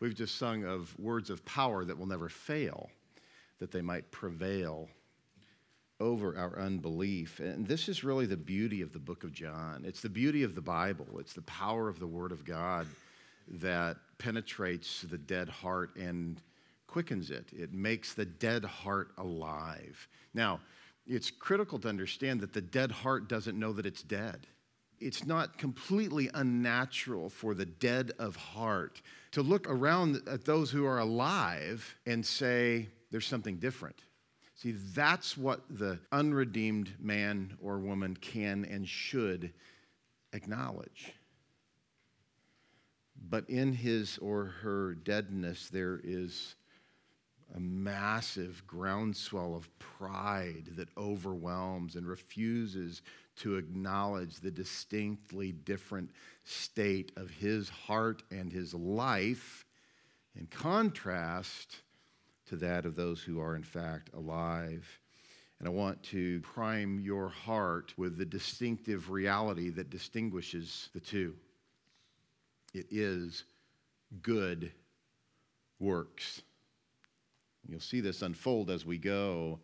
We've just sung of words of power that will never fail, that they might prevail over our unbelief. And this is really the beauty of the book of John. It's the beauty of the Bible, it's the power of the Word of God that penetrates the dead heart and quickens it. It makes the dead heart alive. Now, it's critical to understand that the dead heart doesn't know that it's dead. It's not completely unnatural for the dead of heart to look around at those who are alive and say, there's something different. See, that's what the unredeemed man or woman can and should acknowledge. But in his or her deadness, there is a massive groundswell of pride that overwhelms and refuses to acknowledge the distinctly different state of his heart and his life in contrast to that of those who are, in fact, alive. And I want to prime your heart with the distinctive reality that distinguishes the two it is good works. You'll see this unfold as we go,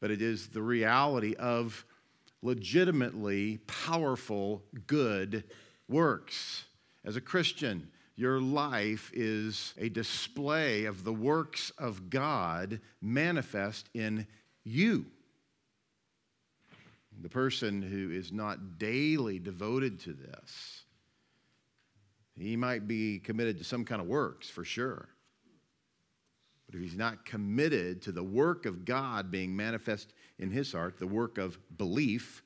but it is the reality of legitimately powerful good works. As a Christian, your life is a display of the works of God manifest in you. The person who is not daily devoted to this, he might be committed to some kind of works for sure. But if he's not committed to the work of God being manifest in his heart, the work of belief,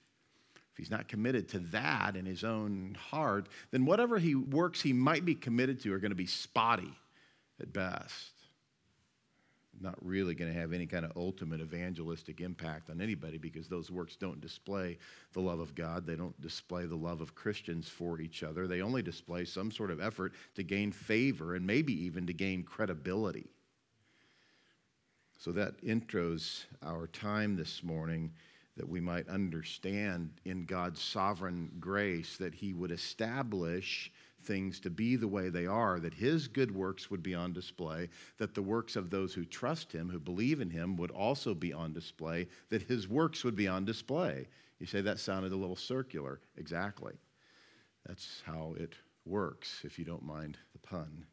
if he's not committed to that in his own heart, then whatever he works he might be committed to are going to be spotty at best. Not really going to have any kind of ultimate evangelistic impact on anybody because those works don't display the love of God. They don't display the love of Christians for each other. They only display some sort of effort to gain favor and maybe even to gain credibility. So that intros our time this morning that we might understand in God's sovereign grace that He would establish things to be the way they are, that His good works would be on display, that the works of those who trust Him, who believe in Him, would also be on display, that His works would be on display. You say that sounded a little circular. Exactly. That's how it works, if you don't mind the pun.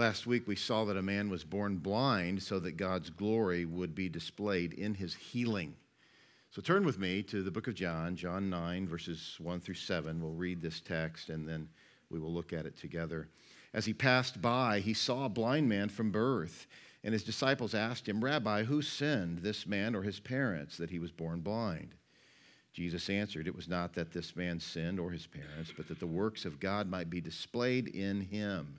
Last week we saw that a man was born blind so that God's glory would be displayed in his healing. So turn with me to the book of John, John 9, verses 1 through 7. We'll read this text and then we will look at it together. As he passed by, he saw a blind man from birth, and his disciples asked him, Rabbi, who sinned, this man or his parents, that he was born blind? Jesus answered, It was not that this man sinned or his parents, but that the works of God might be displayed in him.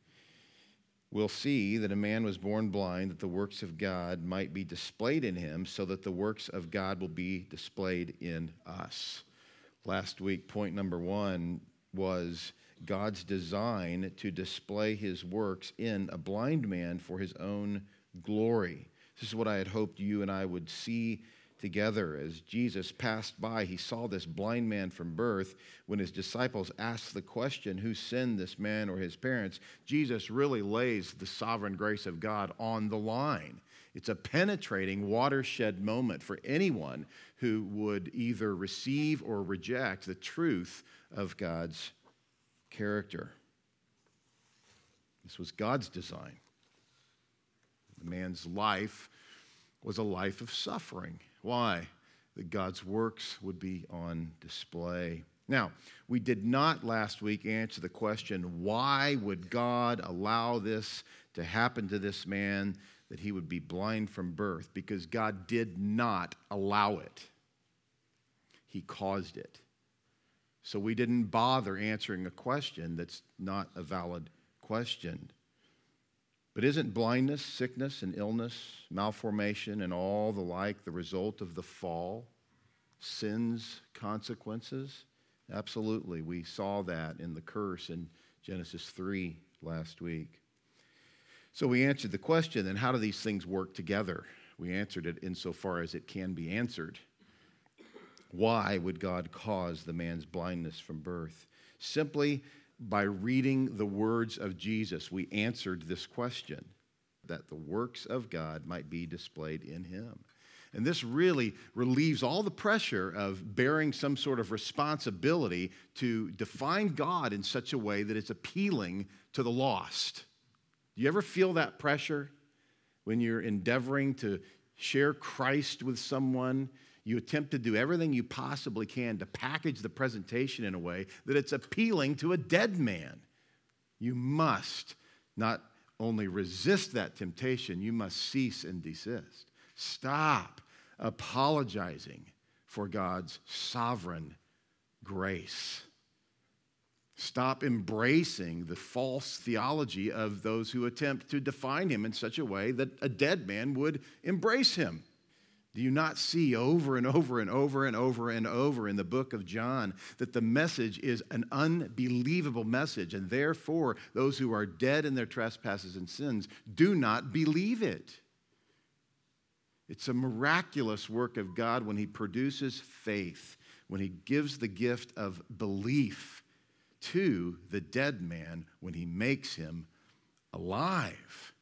we'll see that a man was born blind that the works of God might be displayed in him, so that the works of God will be displayed in us. Last week, point number one was God's design to display his works in a blind man for his own glory. This is what I had hoped you and I would see together. As Jesus passed by, he saw this blind man from birth. When his disciples asked the question, Who sinned, this man or his parents? Jesus really lays the sovereign grace of God on the line. It's a penetrating watershed moment for anyone who would either receive or reject the truth of God's character. This was God's design. The man's life was a life of suffering. Why? That God's works would be on display. Now, we did not last week answer the question why would God allow this to happen to this man, that he would be blind from birth? Because God did not allow it, He caused it. So we didn't bother answering a question that's not a valid question. But isn't blindness, sickness, and illness, malformation, and all the like the result of the fall? Sin's consequences? Absolutely. We saw that in the curse in Genesis 3 last week. So we answered the question then, how do these things work together? We answered it insofar as it can be answered. Why would God cause the man's blindness from birth? Simply by reading the words of Jesus, we answered this question that the works of God might be displayed in him. And this really relieves all the pressure of bearing some sort of responsibility to define God in such a way that it's appealing to the lost. Do you ever feel that pressure when you're endeavoring to share Christ with someone? You attempt to do everything you possibly can to package the presentation in a way that it's appealing to a dead man. You must not only resist that temptation, you must cease and desist. Stop apologizing for God's sovereign grace. Stop embracing the false theology of those who attempt to define him in such a way that a dead man would embrace him. Do you not see over and over and over and over and over in the book of John that the message is an unbelievable message, and therefore those who are dead in their trespasses and sins do not believe it? It's a miraculous work of God when He produces faith, when He gives the gift of belief to the dead man, when He makes him alive.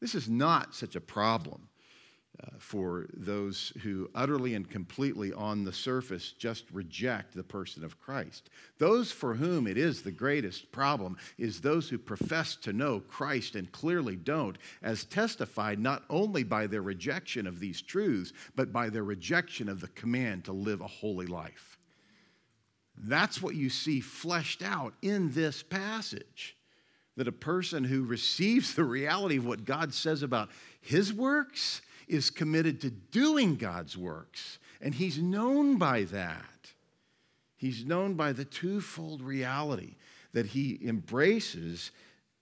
This is not such a problem uh, for those who utterly and completely on the surface just reject the person of Christ. Those for whom it is the greatest problem is those who profess to know Christ and clearly don't, as testified not only by their rejection of these truths, but by their rejection of the command to live a holy life. That's what you see fleshed out in this passage. That a person who receives the reality of what God says about his works is committed to doing God's works, and he's known by that. He's known by the twofold reality that he embraces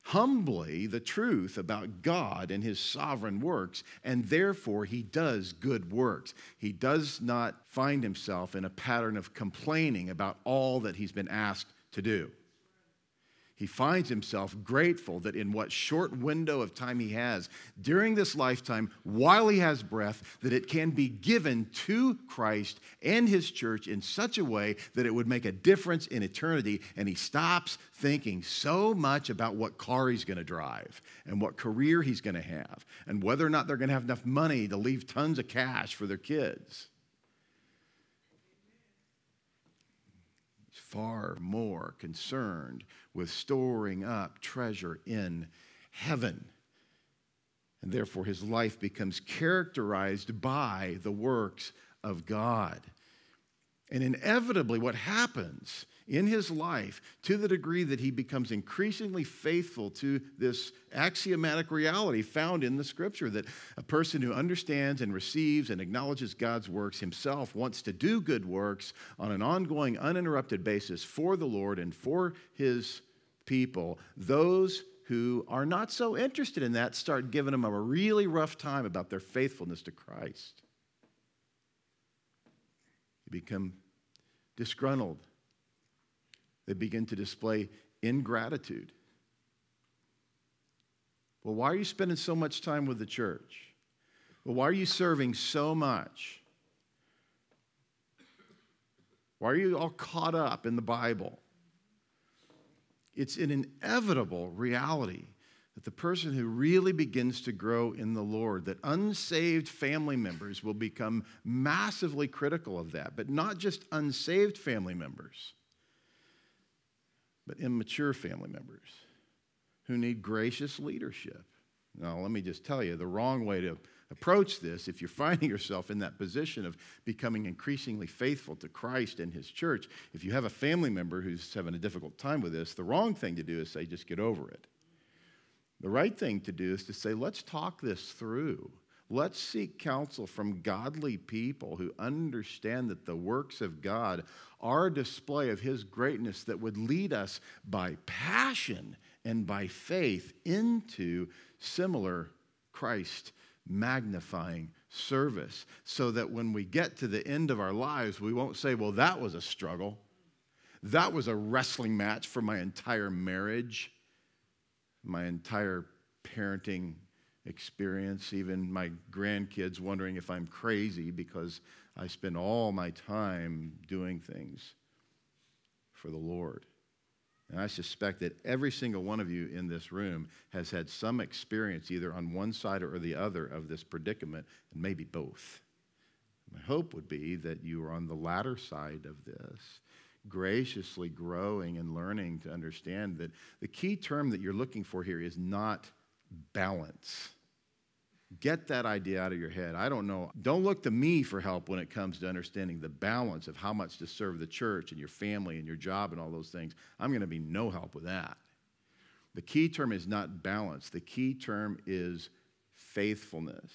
humbly the truth about God and his sovereign works, and therefore he does good works. He does not find himself in a pattern of complaining about all that he's been asked to do he finds himself grateful that in what short window of time he has during this lifetime, while he has breath, that it can be given to Christ and his church in such a way that it would make a difference in eternity. And he stops thinking so much about what car he's going to drive and what career he's going to have and whether or not they're going to have enough money to leave tons of cash for their kids. Far more concerned with storing up treasure in heaven. And therefore, his life becomes characterized by the works of God. And inevitably, what happens in his life to the degree that he becomes increasingly faithful to this axiomatic reality found in the scripture that a person who understands and receives and acknowledges God's works himself wants to do good works on an ongoing, uninterrupted basis for the Lord and for his people. Those who are not so interested in that start giving them a really rough time about their faithfulness to Christ. You become disgruntled they begin to display ingratitude. Well, why are you spending so much time with the church? Well, why are you serving so much? Why are you all caught up in the Bible? It's an inevitable reality that the person who really begins to grow in the Lord, that unsaved family members will become massively critical of that, but not just unsaved family members but immature family members who need gracious leadership. Now, let me just tell you the wrong way to approach this, if you're finding yourself in that position of becoming increasingly faithful to Christ and His church, if you have a family member who's having a difficult time with this, the wrong thing to do is say, just get over it. The right thing to do is to say, let's talk this through. Let's seek counsel from godly people who understand that the works of God are a display of His greatness that would lead us by passion and by faith into similar Christ magnifying service so that when we get to the end of our lives, we won't say, Well, that was a struggle. That was a wrestling match for my entire marriage, my entire parenting experience, even my grandkids wondering if I'm crazy because I spend all my time doing things for the Lord. And I suspect that every single one of you in this room has had some experience, either on one side or the other, of this predicament, and maybe both. My hope would be that you are on the latter side of this, graciously growing and learning to understand that the key term that you're looking for here is not balance. Get that idea out of your head. I don't know. Don't look to me for help when it comes to understanding the balance of how much to serve the church and your family and your job and all those things. I'm going to be no help with that. The key term is not balance, the key term is faithfulness.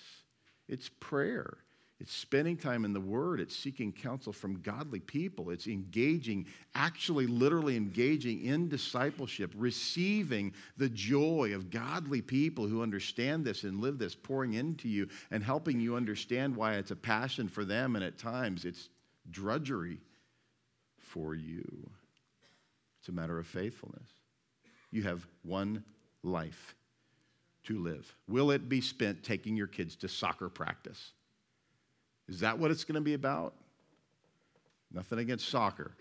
It's prayer. It's spending time in the Word. It's seeking counsel from godly people. It's engaging, actually, literally engaging in discipleship, receiving the joy of godly people who understand this and live this, pouring into you and helping you understand why it's a passion for them and at times it's drudgery for you. It's a matter of faithfulness. You have one life to live. Will it be spent taking your kids to soccer practice? Is that what it's going to be about? Nothing against soccer.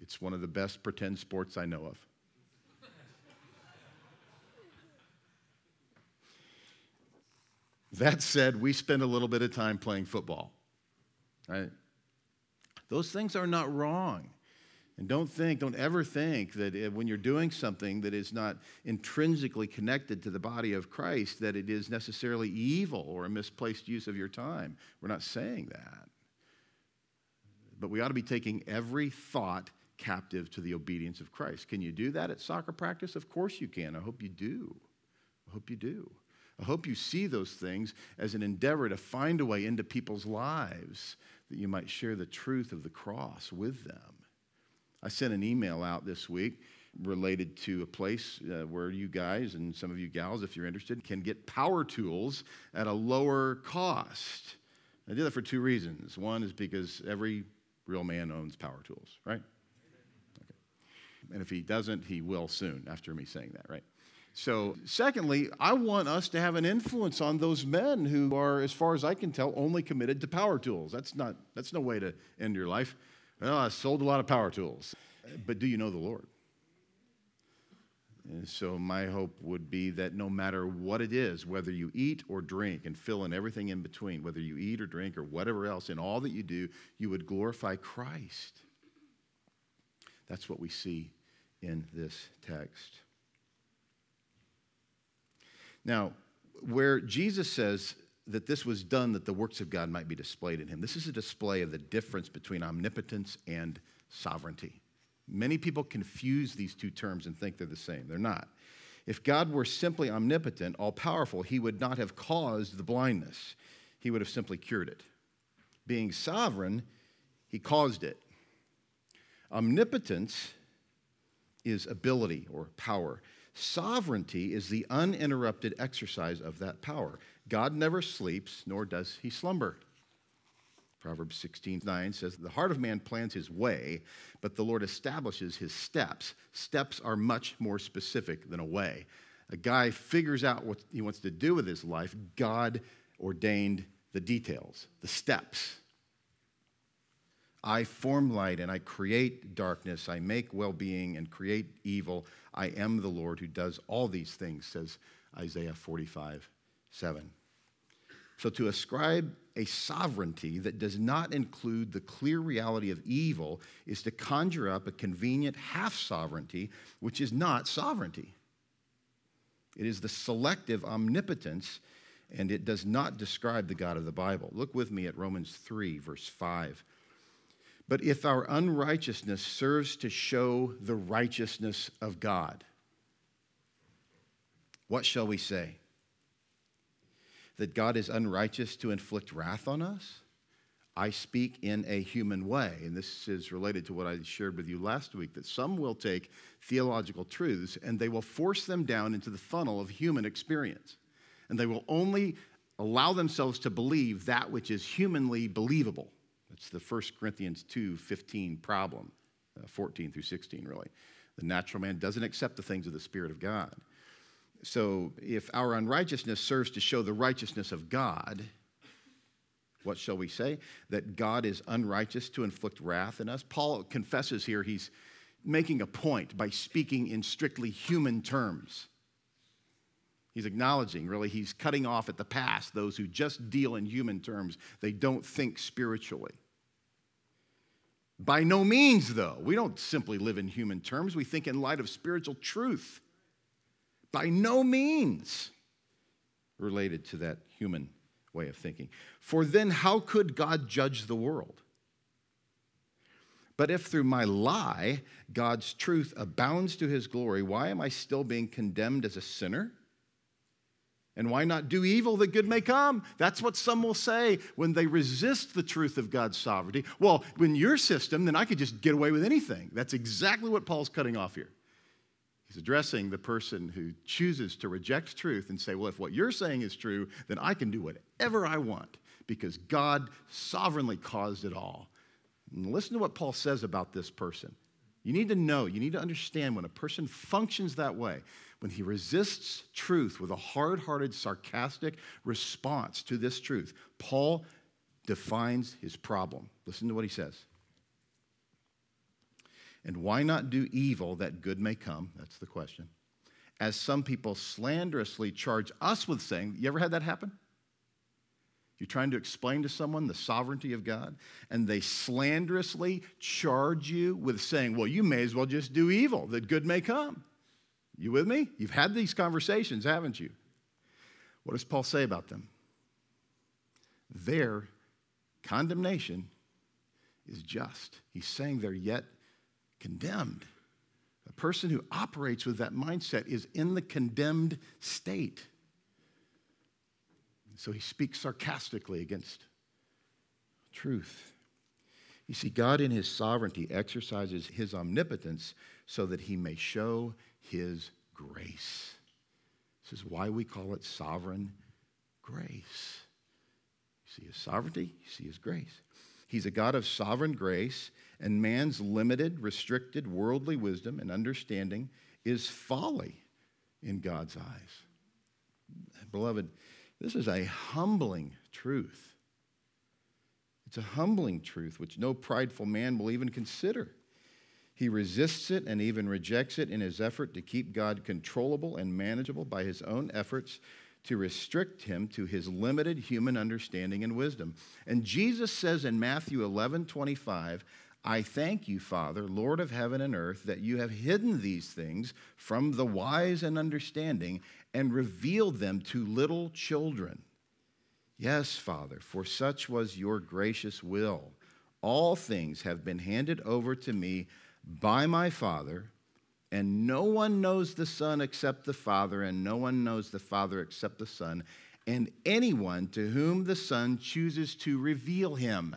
It's one of the best pretend sports I know of. that said, we spend a little bit of time playing football. Right? Those things are not wrong. And don't think, don't ever think that when you're doing something that is not intrinsically connected to the body of Christ, that it is necessarily evil or a misplaced use of your time. We're not saying that. But we ought to be taking every thought captive to the obedience of Christ. Can you do that at soccer practice? Of course you can. I hope you do. I hope you do. I hope you see those things as an endeavor to find a way into people's lives that you might share the truth of the cross with them. I sent an email out this week related to a place uh, where you guys and some of you gals, if you're interested, can get power tools at a lower cost. I did that for two reasons. One is because every real man owns power tools, right? Okay. And if he doesn't, he will soon after me saying that, right? So, secondly, I want us to have an influence on those men who are, as far as I can tell, only committed to power tools. That's not that's no way to end your life. Well, I sold a lot of power tools. But do you know the Lord? And so, my hope would be that no matter what it is, whether you eat or drink and fill in everything in between, whether you eat or drink or whatever else, in all that you do, you would glorify Christ. That's what we see in this text. Now, where Jesus says, that this was done that the works of God might be displayed in him. This is a display of the difference between omnipotence and sovereignty. Many people confuse these two terms and think they're the same. They're not. If God were simply omnipotent, all powerful, he would not have caused the blindness, he would have simply cured it. Being sovereign, he caused it. Omnipotence is ability or power. Sovereignty is the uninterrupted exercise of that power. God never sleeps, nor does he slumber. Proverbs 16, 9 says, The heart of man plans his way, but the Lord establishes his steps. Steps are much more specific than a way. A guy figures out what he wants to do with his life. God ordained the details, the steps. I form light and I create darkness. I make well being and create evil. I am the Lord who does all these things, says Isaiah 45, 7. So, to ascribe a sovereignty that does not include the clear reality of evil is to conjure up a convenient half sovereignty, which is not sovereignty. It is the selective omnipotence, and it does not describe the God of the Bible. Look with me at Romans 3, verse 5. But if our unrighteousness serves to show the righteousness of God, what shall we say? That God is unrighteous to inflict wrath on us? I speak in a human way. And this is related to what I shared with you last week that some will take theological truths and they will force them down into the funnel of human experience. And they will only allow themselves to believe that which is humanly believable. That's the 1 Corinthians 2 15 problem, uh, 14 through 16, really. The natural man doesn't accept the things of the Spirit of God. So if our unrighteousness serves to show the righteousness of God, what shall we say? That God is unrighteous to inflict wrath in us? Paul confesses here he's making a point by speaking in strictly human terms. He's acknowledging, really, he's cutting off at the past those who just deal in human terms. They don't think spiritually. By no means, though. We don't simply live in human terms, we think in light of spiritual truth. By no means related to that human way of thinking. For then, how could God judge the world? But if through my lie God's truth abounds to his glory, why am I still being condemned as a sinner? And why not do evil that good may come? That's what some will say when they resist the truth of God's sovereignty. Well, in your system, then I could just get away with anything. That's exactly what Paul's cutting off here. He's addressing the person who chooses to reject truth and say, well, if what you're saying is true, then I can do whatever I want because God sovereignly caused it all. And listen to what Paul says about this person. You need to know, you need to understand when a person functions that way, when he resists truth with a hard hearted, sarcastic response to this truth, Paul defines his problem. Listen to what he says. And why not do evil that good may come? That's the question. As some people slanderously charge us with saying, you ever had that happen? You're trying to explain to someone the sovereignty of God, and they slanderously charge you with saying, Well, you may as well just do evil, that good may come. You with me? You've had these conversations, haven't you? What does Paul say about them? Their condemnation is just. He's saying they're yet condemned. A person who operates with that mindset is in the condemned state. So he speaks sarcastically against truth. You see, God in his sovereignty exercises his omnipotence so that he may show his grace. This is why we call it sovereign grace. You see his sovereignty, you see his grace. He's a God of sovereign grace, and man's limited, restricted worldly wisdom and understanding is folly in God's eyes. Beloved, this is a humbling truth. It's a humbling truth which no prideful man will even consider. He resists it and even rejects it in his effort to keep God controllable and manageable by his own efforts to restrict him to his limited human understanding and wisdom. And Jesus says in Matthew 11 25, I thank you, Father, Lord of heaven and earth, that you have hidden these things from the wise and understanding and revealed them to little children. Yes, Father, for such was your gracious will. All things have been handed over to me by my Father, and no one knows the Son except the Father, and no one knows the Father except the Son, and anyone to whom the Son chooses to reveal him.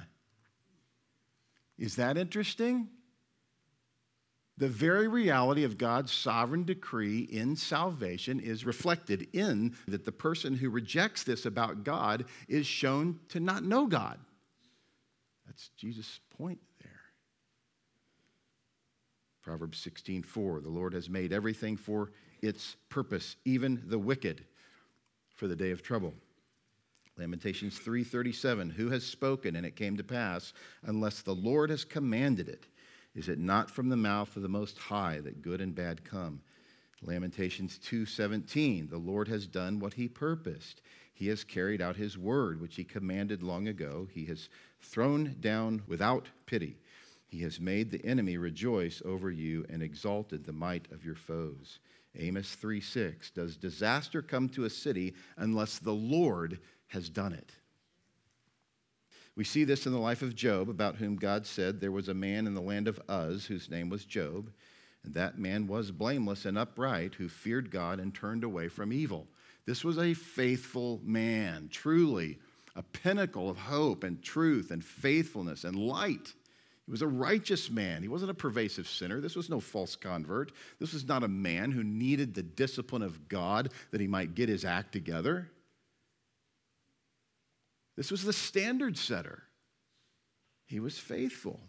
Is that interesting? The very reality of God's sovereign decree in salvation is reflected in that the person who rejects this about God is shown to not know God. That's Jesus' point. Proverbs 16:4 The Lord has made everything for its purpose, even the wicked for the day of trouble. Lamentations 3:37 Who has spoken and it came to pass unless the Lord has commanded it? Is it not from the mouth of the Most High that good and bad come? Lamentations 2:17 The Lord has done what he purposed. He has carried out his word which he commanded long ago. He has thrown down without pity. He has made the enemy rejoice over you and exalted the might of your foes. Amos 3:6 Does disaster come to a city unless the Lord has done it? We see this in the life of Job, about whom God said there was a man in the land of Uz whose name was Job, and that man was blameless and upright, who feared God and turned away from evil. This was a faithful man, truly a pinnacle of hope and truth and faithfulness and light. He was a righteous man. He wasn't a pervasive sinner. This was no false convert. This was not a man who needed the discipline of God that he might get his act together. This was the standard setter. He was faithful.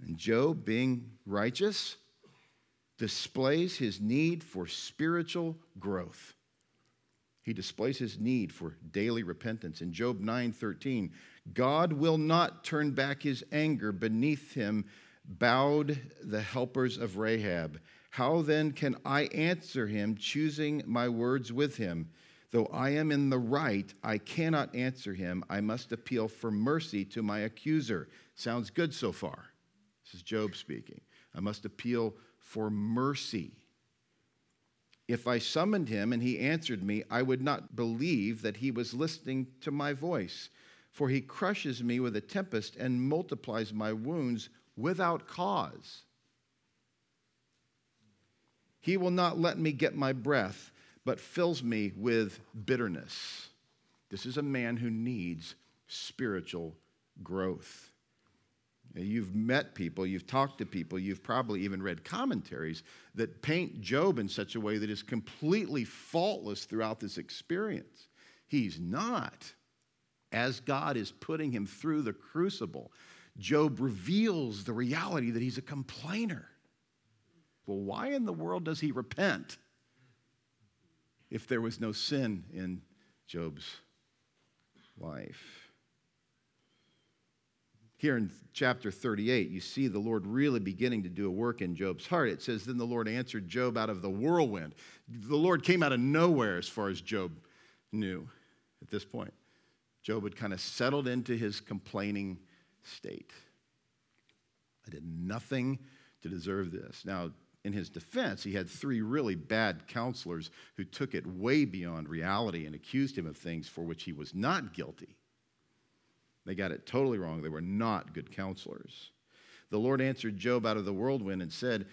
And Job, being righteous, displays his need for spiritual growth. He displays his need for daily repentance. In Job 9:13, God will not turn back his anger beneath him bowed the helpers of Rahab. How then can I answer him choosing my words with him? Though I am in the right, I cannot answer him. I must appeal for mercy to my accuser. Sounds good so far. This is Job speaking. I must appeal for mercy. If I summoned him and he answered me, I would not believe that he was listening to my voice. For he crushes me with a tempest and multiplies my wounds without cause. He will not let me get my breath, but fills me with bitterness. This is a man who needs spiritual growth. You've met people, you've talked to people, you've probably even read commentaries that paint Job in such a way that is completely faultless throughout this experience. He's not. As God is putting him through the crucible, Job reveals the reality that he's a complainer. Well, why in the world does he repent if there was no sin in Job's life? Here in chapter 38, you see the Lord really beginning to do a work in Job's heart. It says, Then the Lord answered Job out of the whirlwind. The Lord came out of nowhere as far as Job knew at this point. Job had kind of settled into his complaining state. I did nothing to deserve this. Now, in his defense, he had three really bad counselors who took it way beyond reality and accused him of things for which he was not guilty. They got it totally wrong. They were not good counselors. The Lord answered Job out of the whirlwind and said,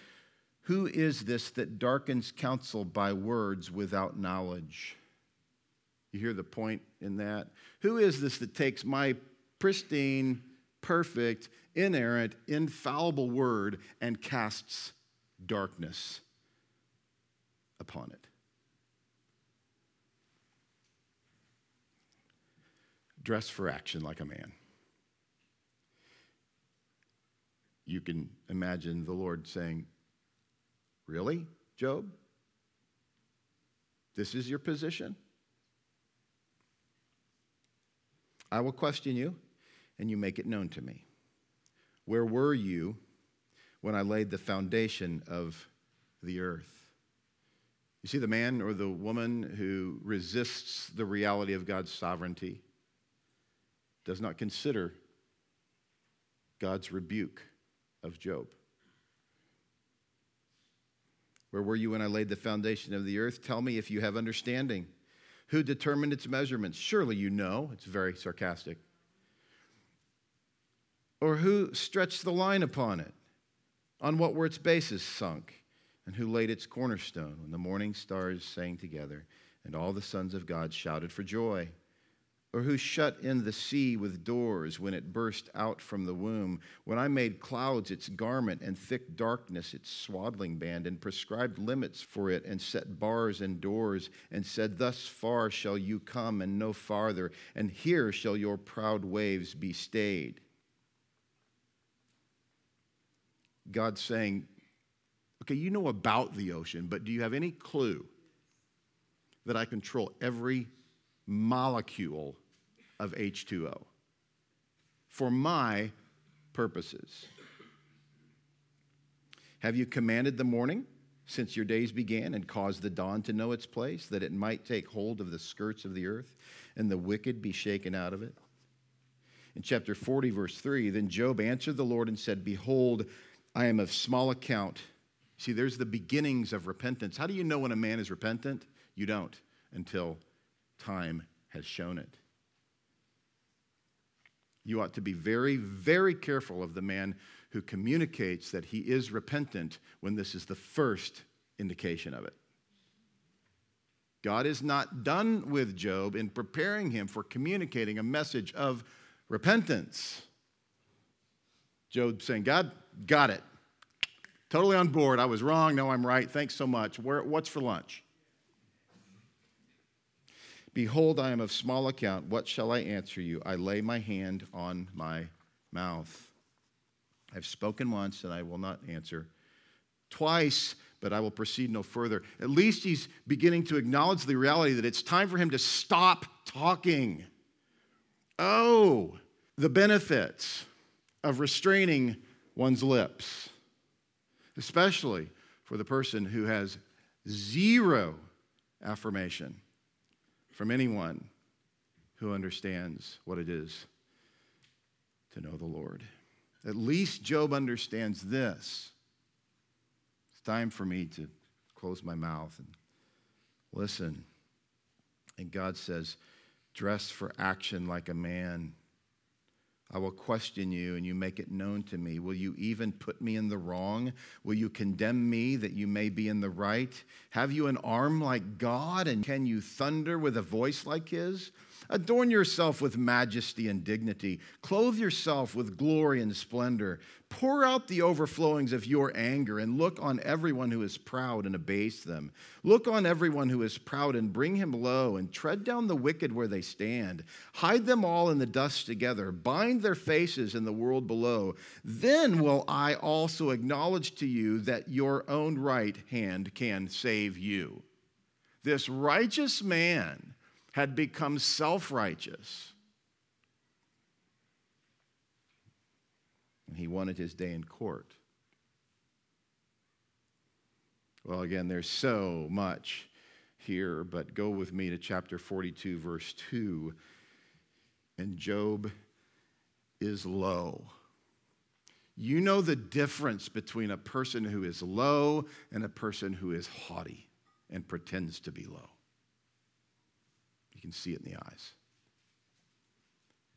Who is this that darkens counsel by words without knowledge? You hear the point in that? Who is this that takes my pristine, perfect, inerrant, infallible word and casts darkness upon it? dress for action like a man. You can imagine the Lord saying, Really, Job? This is your position? I will question you, and you make it known to me. Where were you when I laid the foundation of the earth? You see, the man or the woman who resists the reality of God's sovereignty does not consider God's rebuke of Job. Where were you when I laid the foundation of the earth? Tell me if you have understanding. Who determined its measurements? Surely you know. It's very sarcastic. Or who stretched the line upon it? On what were its bases sunk? And who laid its cornerstone when the morning stars sang together and all the sons of God shouted for joy? Or who shut in the sea with doors when it burst out from the womb, when I made clouds its garment and thick darkness its swaddling band, and prescribed limits for it, and set bars and doors, and said, Thus far shall you come, and no farther, and here shall your proud waves be stayed. God's saying, Okay, you know about the ocean, but do you have any clue that I control every molecule of H2O for my purposes. Have you commanded the morning since your days began and caused the dawn to know its place, that it might take hold of the skirts of the earth and the wicked be shaken out of it? In chapter 40, verse 3, then Job answered the Lord and said, Behold, I am of small account. See, there's the beginnings of repentance. How do you know when a man is repentant? You don't until time has shown it. You ought to be very, very careful of the man who communicates that he is repentant when this is the first indication of it. God is not done with Job in preparing him for communicating a message of repentance. Job saying, God, got it. Totally on board. I was wrong. No, I'm right. Thanks so much. Where, what's for lunch? Behold, I am of small account. What shall I answer you? I lay my hand on my mouth. I've spoken once and I will not answer. Twice, but I will proceed no further. At least he's beginning to acknowledge the reality that it's time for him to stop talking. Oh, the benefits of restraining one's lips, especially for the person who has zero affirmation from anyone who understands what it is to know the Lord. At least Job understands this. It's time for me to close my mouth and listen. And God says, Dress for action like a man I will question you and you make it known to me. Will you even put me in the wrong? Will you condemn me that you may be in the right? Have you an arm like God and can you thunder with a voice like his? Adorn yourself with majesty and dignity. Clothe yourself with glory and splendor. Pour out the overflowings of your anger and look on everyone who is proud and abase them. Look on everyone who is proud and bring him low and tread down the wicked where they stand. Hide them all in the dust together. Bind their faces in the world below. Then will I also acknowledge to you that your own right hand can save you. This righteous man had become self righteous. And he wanted his day in court. Well, again, there's so much here, but go with me to chapter 42, verse 2. And Job is low. You know the difference between a person who is low and a person who is haughty and pretends to be low. You can see it in the eyes.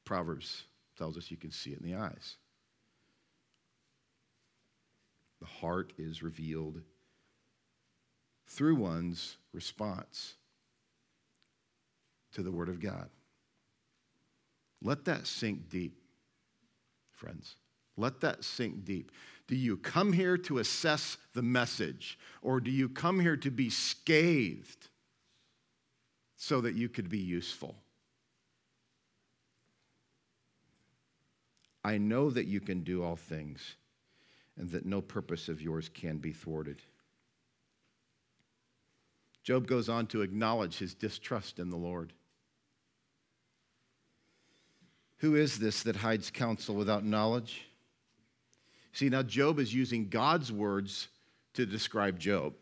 Proverbs tells us you can see it in the eyes. The heart is revealed through one's response to the Word of God. Let that sink deep, friends. Let that sink deep. Do you come here to assess the message, or do you come here to be scathed so that you could be useful. I know that you can do all things and that no purpose of yours can be thwarted. Job goes on to acknowledge his distrust in the Lord. Who is this that hides counsel without knowledge? See, now Job is using God's words to describe Job.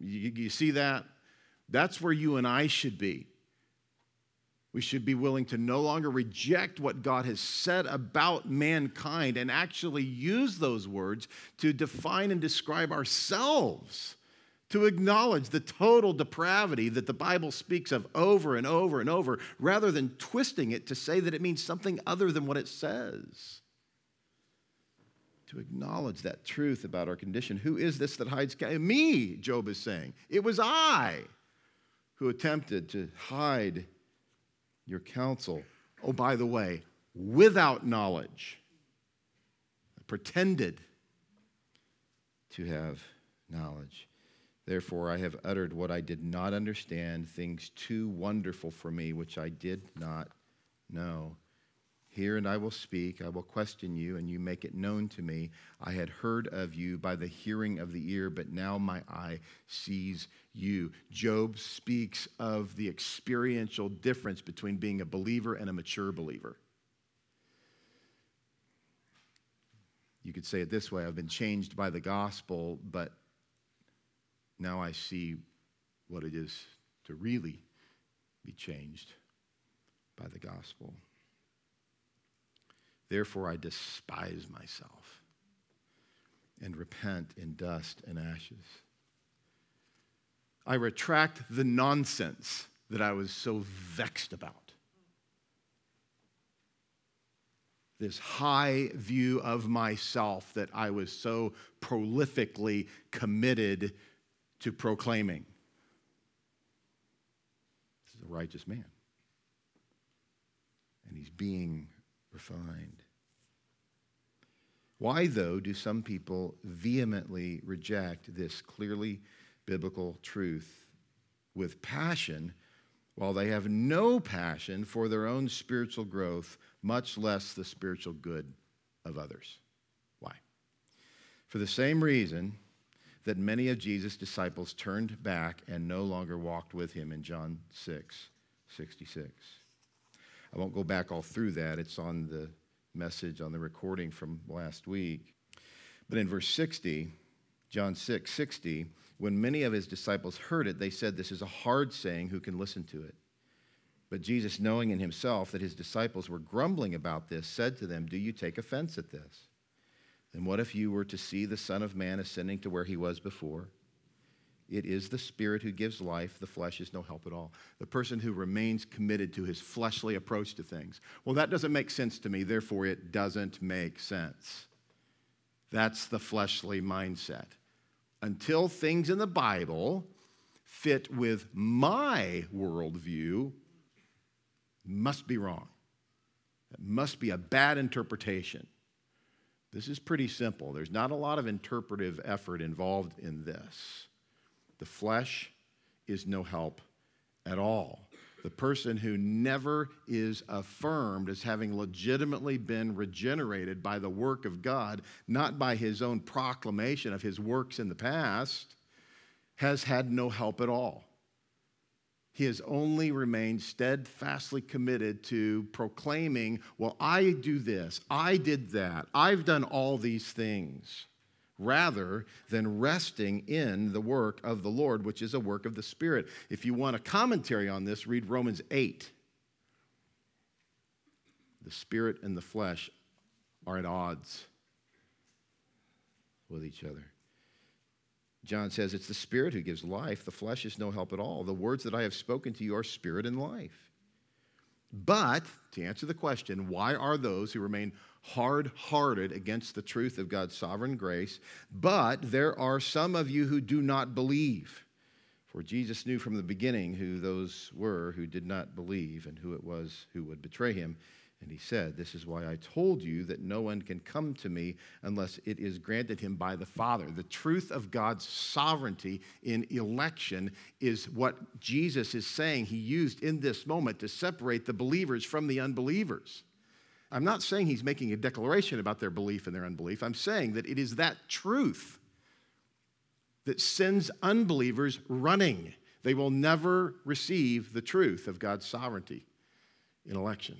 You, you see that? That's where you and I should be. We should be willing to no longer reject what God has said about mankind and actually use those words to define and describe ourselves, to acknowledge the total depravity that the Bible speaks of over and over and over, rather than twisting it to say that it means something other than what it says. To acknowledge that truth about our condition. Who is this that hides? Me, Job is saying. It was I who attempted to hide your counsel. Oh, by the way, without knowledge, pretended to have knowledge. Therefore, I have uttered what I did not understand, things too wonderful for me, which I did not know. Hear and I will speak. I will question you, and you make it known to me. I had heard of you by the hearing of the ear, but now my eye sees you. Job speaks of the experiential difference between being a believer and a mature believer. You could say it this way I've been changed by the gospel, but now I see what it is to really be changed by the gospel. Therefore, I despise myself and repent in dust and ashes. I retract the nonsense that I was so vexed about. This high view of myself that I was so prolifically committed to proclaiming. This is a righteous man. And he's being refined. Why, though, do some people vehemently reject this clearly biblical truth with passion while they have no passion for their own spiritual growth, much less the spiritual good of others? Why? For the same reason that many of Jesus' disciples turned back and no longer walked with him in John 6 66. I won't go back all through that, it's on the message on the recording from last week. But in verse 60, John 6 60, when many of his disciples heard it, they said, This is a hard saying, who can listen to it? But Jesus, knowing in himself that his disciples were grumbling about this, said to them, Do you take offense at this? Then what if you were to see the Son of Man ascending to where he was before? It is the Spirit who gives life. The flesh is no help at all. The person who remains committed to his fleshly approach to things. Well, that doesn't make sense to me, therefore, it doesn't make sense. That's the fleshly mindset. Until things in the Bible fit with my worldview, must be wrong. Must be a bad interpretation. This is pretty simple. There's not a lot of interpretive effort involved in this. The flesh is no help at all. The person who never is affirmed as having legitimately been regenerated by the work of God, not by his own proclamation of his works in the past, has had no help at all. He has only remained steadfastly committed to proclaiming, Well, I do this, I did that, I've done all these things rather than resting in the work of the Lord, which is a work of the Spirit. If you want a commentary on this, read Romans 8. The Spirit and the flesh are at odds with each other. John says, It's the Spirit who gives life. The flesh is no help at all. The words that I have spoken to you are spirit and life. But, to answer the question, why are those who remain hard hearted against the truth of God's sovereign grace? But there are some of you who do not believe. For Jesus knew from the beginning who those were who did not believe and who it was who would betray him. And he said, This is why I told you that no one can come to me unless it is granted him by the Father. The truth of God's sovereignty in election is what Jesus is saying he used in this moment to separate the believers from the unbelievers. I'm not saying he's making a declaration about their belief and their unbelief. I'm saying that it is that truth that sends unbelievers running. They will never receive the truth of God's sovereignty in election.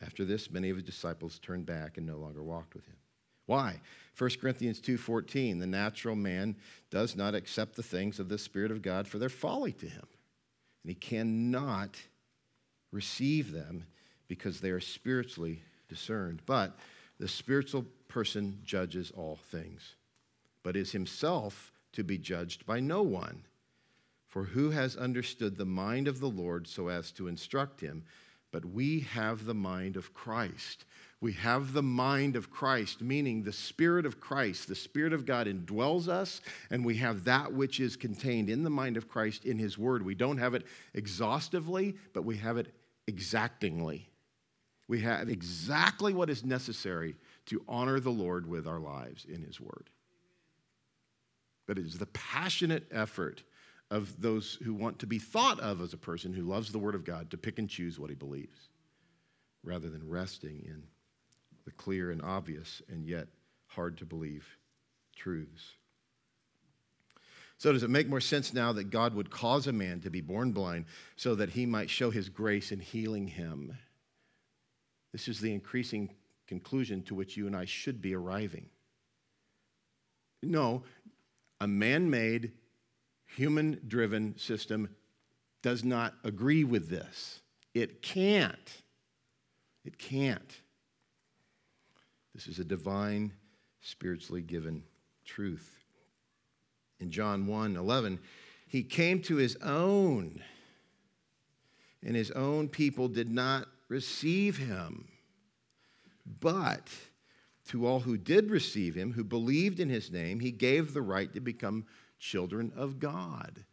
After this, many of his disciples turned back and no longer walked with him. Why? 1 Corinthians 2:14, the natural man does not accept the things of the Spirit of God for their folly to him. And he cannot receive them because they are spiritually discerned. But the spiritual person judges all things, but is himself to be judged by no one. For who has understood the mind of the Lord so as to instruct him? But we have the mind of Christ. We have the mind of Christ, meaning the Spirit of Christ. The Spirit of God indwells us, and we have that which is contained in the mind of Christ in His Word. We don't have it exhaustively, but we have it exactingly. We have exactly what is necessary to honor the Lord with our lives in His Word. But it is the passionate effort of those who want to be thought of as a person who loves the Word of God to pick and choose what he believes rather than resting in the clear and obvious and yet hard to believe truths. So, does it make more sense now that God would cause a man to be born blind so that he might show his grace in healing him? This is the increasing conclusion to which you and I should be arriving. No, a man made human driven system does not agree with this. It can't. It can't. This is a divine, spiritually given truth. In John 1 11, he came to his own, and his own people did not receive him. But to all who did receive him, who believed in his name, he gave the right to become children of God.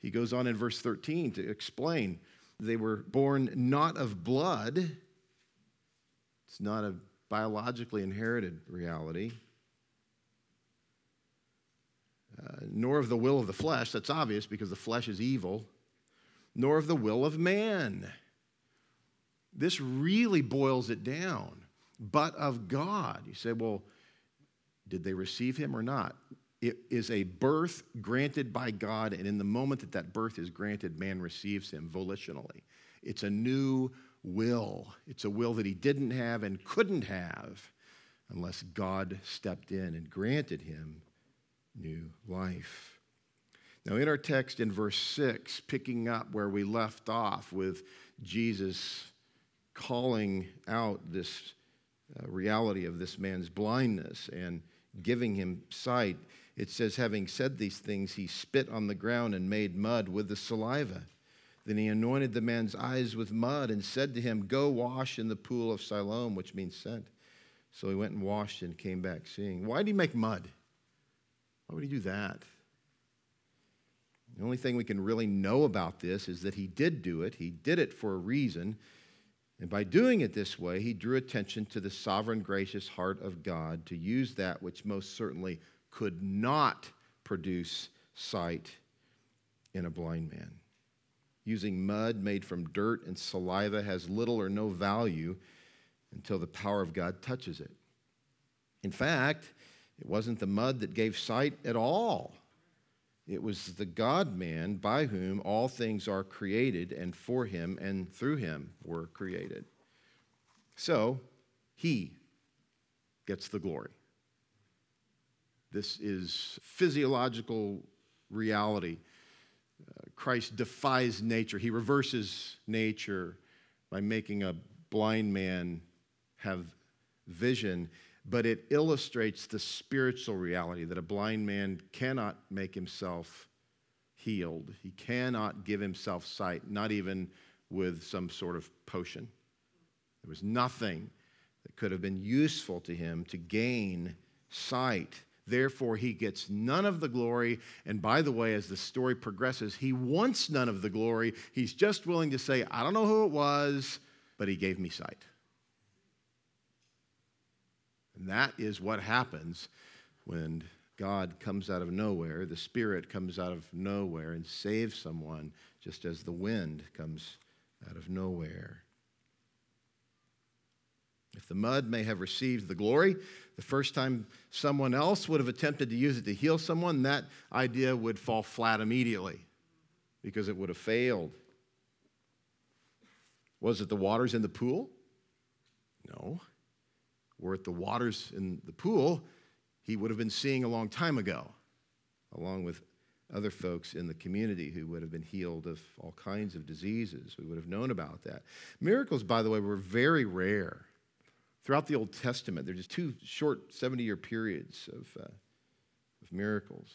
He goes on in verse 13 to explain they were born not of blood, it's not a biologically inherited reality, uh, nor of the will of the flesh. That's obvious because the flesh is evil, nor of the will of man. This really boils it down, but of God. You say, well, did they receive him or not? It is a birth granted by God, and in the moment that that birth is granted, man receives him volitionally. It's a new will. It's a will that he didn't have and couldn't have unless God stepped in and granted him new life. Now, in our text in verse 6, picking up where we left off with Jesus calling out this uh, reality of this man's blindness and giving him sight, it says, having said these things, he spit on the ground and made mud with the saliva. Then he anointed the man's eyes with mud and said to him, Go wash in the pool of Siloam, which means sent. So he went and washed and came back seeing. Why did he make mud? Why would he do that? The only thing we can really know about this is that he did do it. He did it for a reason. And by doing it this way, he drew attention to the sovereign, gracious heart of God to use that which most certainly could not produce sight in a blind man. Using mud made from dirt and saliva has little or no value until the power of God touches it. In fact, it wasn't the mud that gave sight at all. It was the God man by whom all things are created, and for him and through him were created. So, he gets the glory. This is physiological reality. Uh, Christ defies nature, he reverses nature by making a blind man have vision but it illustrates the spiritual reality that a blind man cannot make himself healed. He cannot give himself sight, not even with some sort of potion. There was nothing that could have been useful to him to gain sight. Therefore, he gets none of the glory. And by the way, as the story progresses, he wants none of the glory. He's just willing to say, I don't know who it was, but he gave me sight. And that is what happens when God comes out of nowhere, the Spirit comes out of nowhere and saves someone, just as the wind comes out of nowhere. If the mud may have received the glory, the first time someone else would have attempted to use it to heal someone, that idea would fall flat immediately because it would have failed. Was it the waters in the pool? No were at the waters in the pool, he would have been seeing a long time ago, along with other folks in the community who would have been healed of all kinds of diseases. We would have known about that. Miracles, by the way, were very rare. Throughout the Old Testament, there's just two short 70 year periods of, uh, of miracles.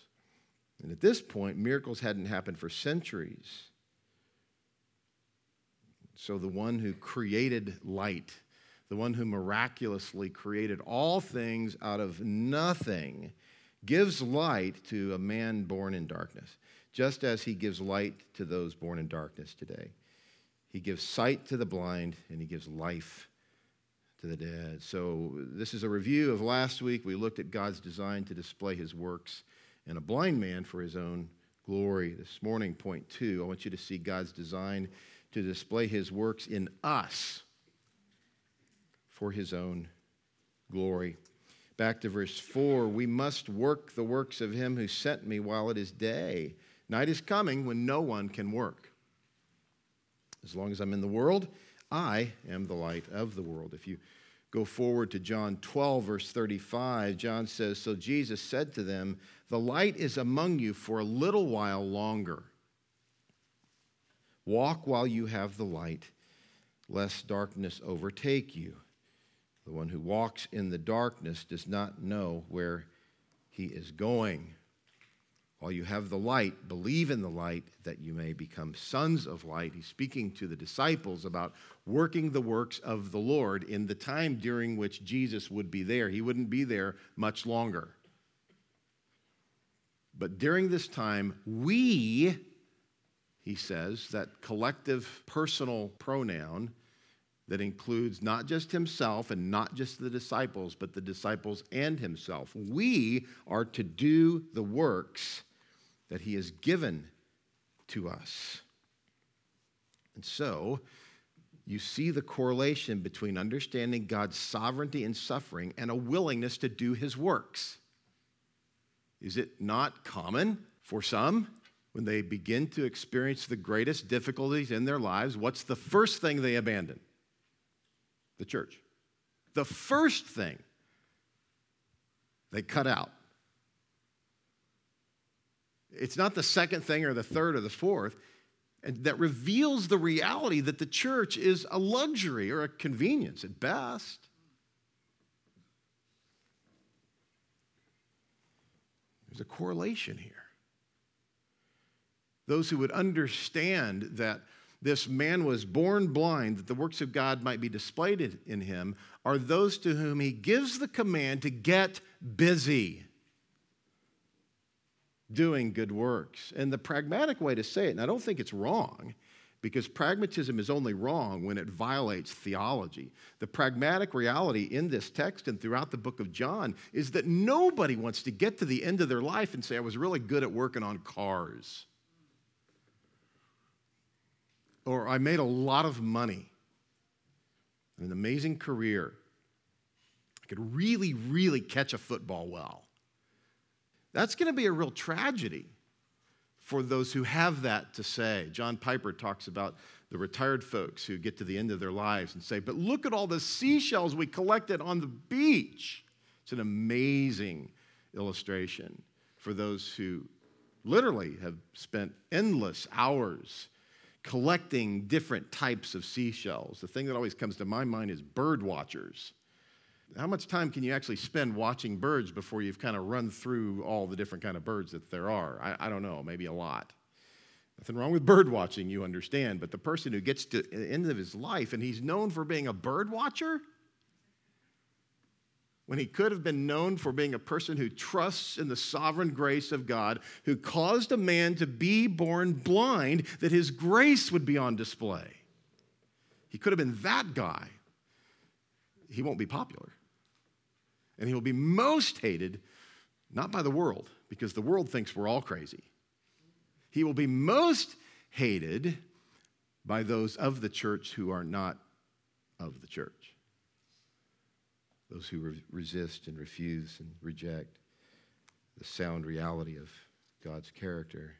And at this point, miracles hadn't happened for centuries. So the one who created light the one who miraculously created all things out of nothing, gives light to a man born in darkness, just as he gives light to those born in darkness today. He gives sight to the blind and he gives life to the dead. So, this is a review of last week. We looked at God's design to display his works in a blind man for his own glory. This morning, point two, I want you to see God's design to display his works in us for his own glory. Back to verse 4 we must work the works of him who sent me while it is day. Night is coming when no one can work. As long as I'm in the world, I am the light of the world. If you go forward to John 12, verse 35, John says, So Jesus said to them, The light is among you for a little while longer. Walk while you have the light, lest darkness overtake you. The one who walks in the darkness does not know where he is going. While you have the light, believe in the light that you may become sons of light. He's speaking to the disciples about working the works of the Lord in the time during which Jesus would be there. He wouldn't be there much longer. But during this time, we he says, that collective personal pronoun that includes not just himself and not just the disciples, but the disciples and himself. We are to do the works that he has given to us. And so, you see the correlation between understanding God's sovereignty and suffering and a willingness to do his works. Is it not common for some when they begin to experience the greatest difficulties in their lives? What's the first thing they abandon? The church. The first thing they cut out. It's not the second thing or the third or the fourth and that reveals the reality that the church is a luxury or a convenience at best. There's a correlation here. Those who would understand that this man was born blind, that the works of God might be displayed in him, are those to whom he gives the command to get busy doing good works. And the pragmatic way to say it, and I don't think it's wrong, because pragmatism is only wrong when it violates theology. The pragmatic reality in this text and throughout the book of John is that nobody wants to get to the end of their life and say, I was really good at working on cars. Or I made a lot of money, an amazing career. I could really, really catch a football well. That's going to be a real tragedy for those who have that to say. John Piper talks about the retired folks who get to the end of their lives and say, But look at all the seashells we collected on the beach. It's an amazing illustration for those who literally have spent endless hours collecting different types of seashells. The thing that always comes to my mind is bird watchers how much time can you actually spend watching birds before you've kind of run through all the different kind of birds that there are? I, I don't know, maybe a lot. Nothing wrong with bird watching, you understand, but the person who gets to the end of his life and he's known for being a bird watcher, when he could have been known for being a person who trusts in the sovereign grace of God, who caused a man to be born blind, that his grace would be on display. He could have been that guy. He won't be popular. And he will be most hated, not by the world, because the world thinks we're all crazy. He will be most hated by those of the church who are not of the church. Those who re- resist and refuse and reject the sound reality of God's character.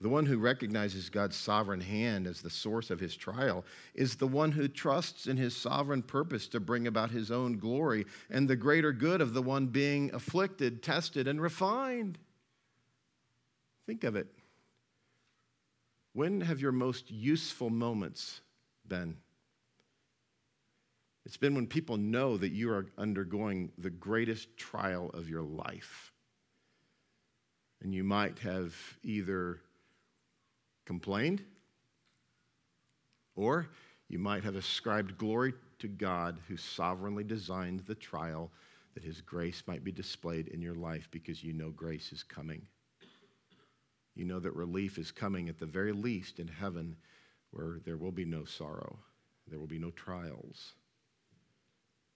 The one who recognizes God's sovereign hand as the source of his trial is the one who trusts in his sovereign purpose to bring about his own glory and the greater good of the one being afflicted, tested, and refined. Think of it. When have your most useful moments been? It's been when people know that you are undergoing the greatest trial of your life. And you might have either complained, or you might have ascribed glory to God who sovereignly designed the trial that his grace might be displayed in your life because you know grace is coming. You know that relief is coming at the very least in heaven where there will be no sorrow, there will be no trials.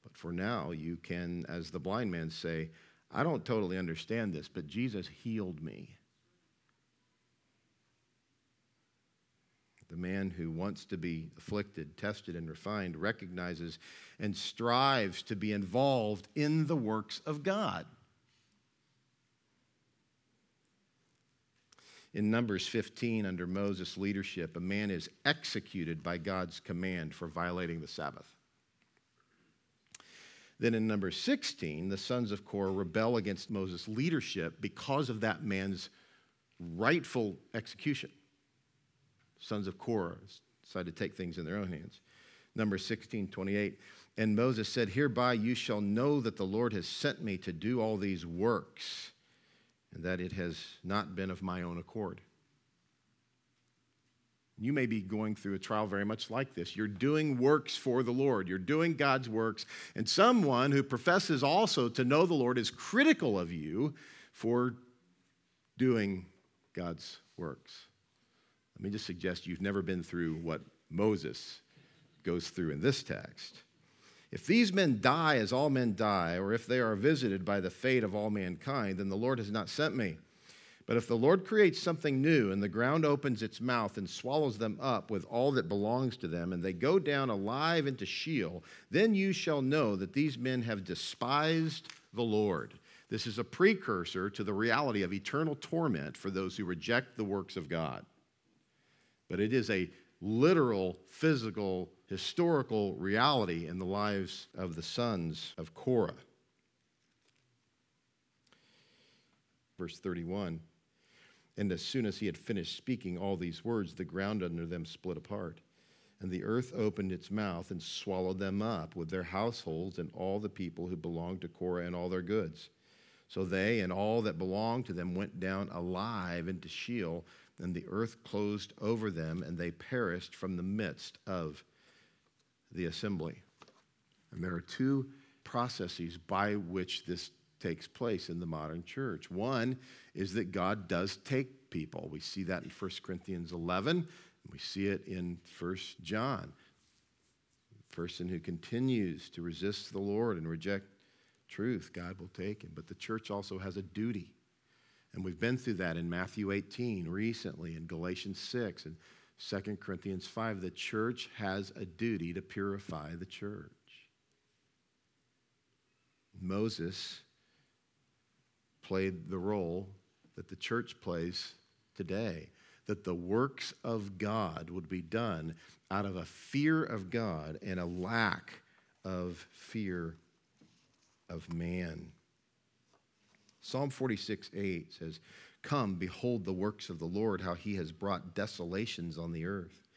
But for now, you can, as the blind man, say, I don't totally understand this, but Jesus healed me. The man who wants to be afflicted, tested, and refined recognizes and strives to be involved in the works of God. In Numbers 15, under Moses' leadership, a man is executed by God's command for violating the Sabbath. Then in number 16, the sons of Korah rebel against Moses' leadership because of that man's rightful execution sons of Korah decided to take things in their own hands. Number 16, 28. And Moses said, Hereby you shall know that the Lord has sent me to do all these works, and that it has not been of my own accord. You may be going through a trial very much like this. You're doing works for the Lord, you're doing God's works, and someone who professes also to know the Lord is critical of you for doing God's works. Let me just suggest you've never been through what Moses goes through in this text. If these men die as all men die, or if they are visited by the fate of all mankind, then the Lord has not sent me. But if the Lord creates something new, and the ground opens its mouth and swallows them up with all that belongs to them, and they go down alive into Sheol, then you shall know that these men have despised the Lord. This is a precursor to the reality of eternal torment for those who reject the works of God. But it is a literal, physical, historical reality in the lives of the sons of Korah. Verse 31. And as soon as he had finished speaking all these words, the ground under them split apart. And the earth opened its mouth and swallowed them up with their households and all the people who belonged to Korah and all their goods. So they and all that belonged to them went down alive into Sheol, and the earth closed over them, and they perished from the midst of the assembly. And there are two processes by which this takes place in the modern church. One is that God does take people. We see that in 1 Corinthians 11, and we see it in 1 John. The person who continues to resist the Lord and reject truth, God will take him. But the church also has a duty. And we've been through that in Matthew 18 recently, in Galatians 6, and 2 Corinthians 5. The church has a duty to purify the church. Moses played the role that the church plays today that the works of God would be done out of a fear of God and a lack of fear of man. Psalm 46 8 says, Come, behold the works of the Lord, how he has brought desolations on the earth.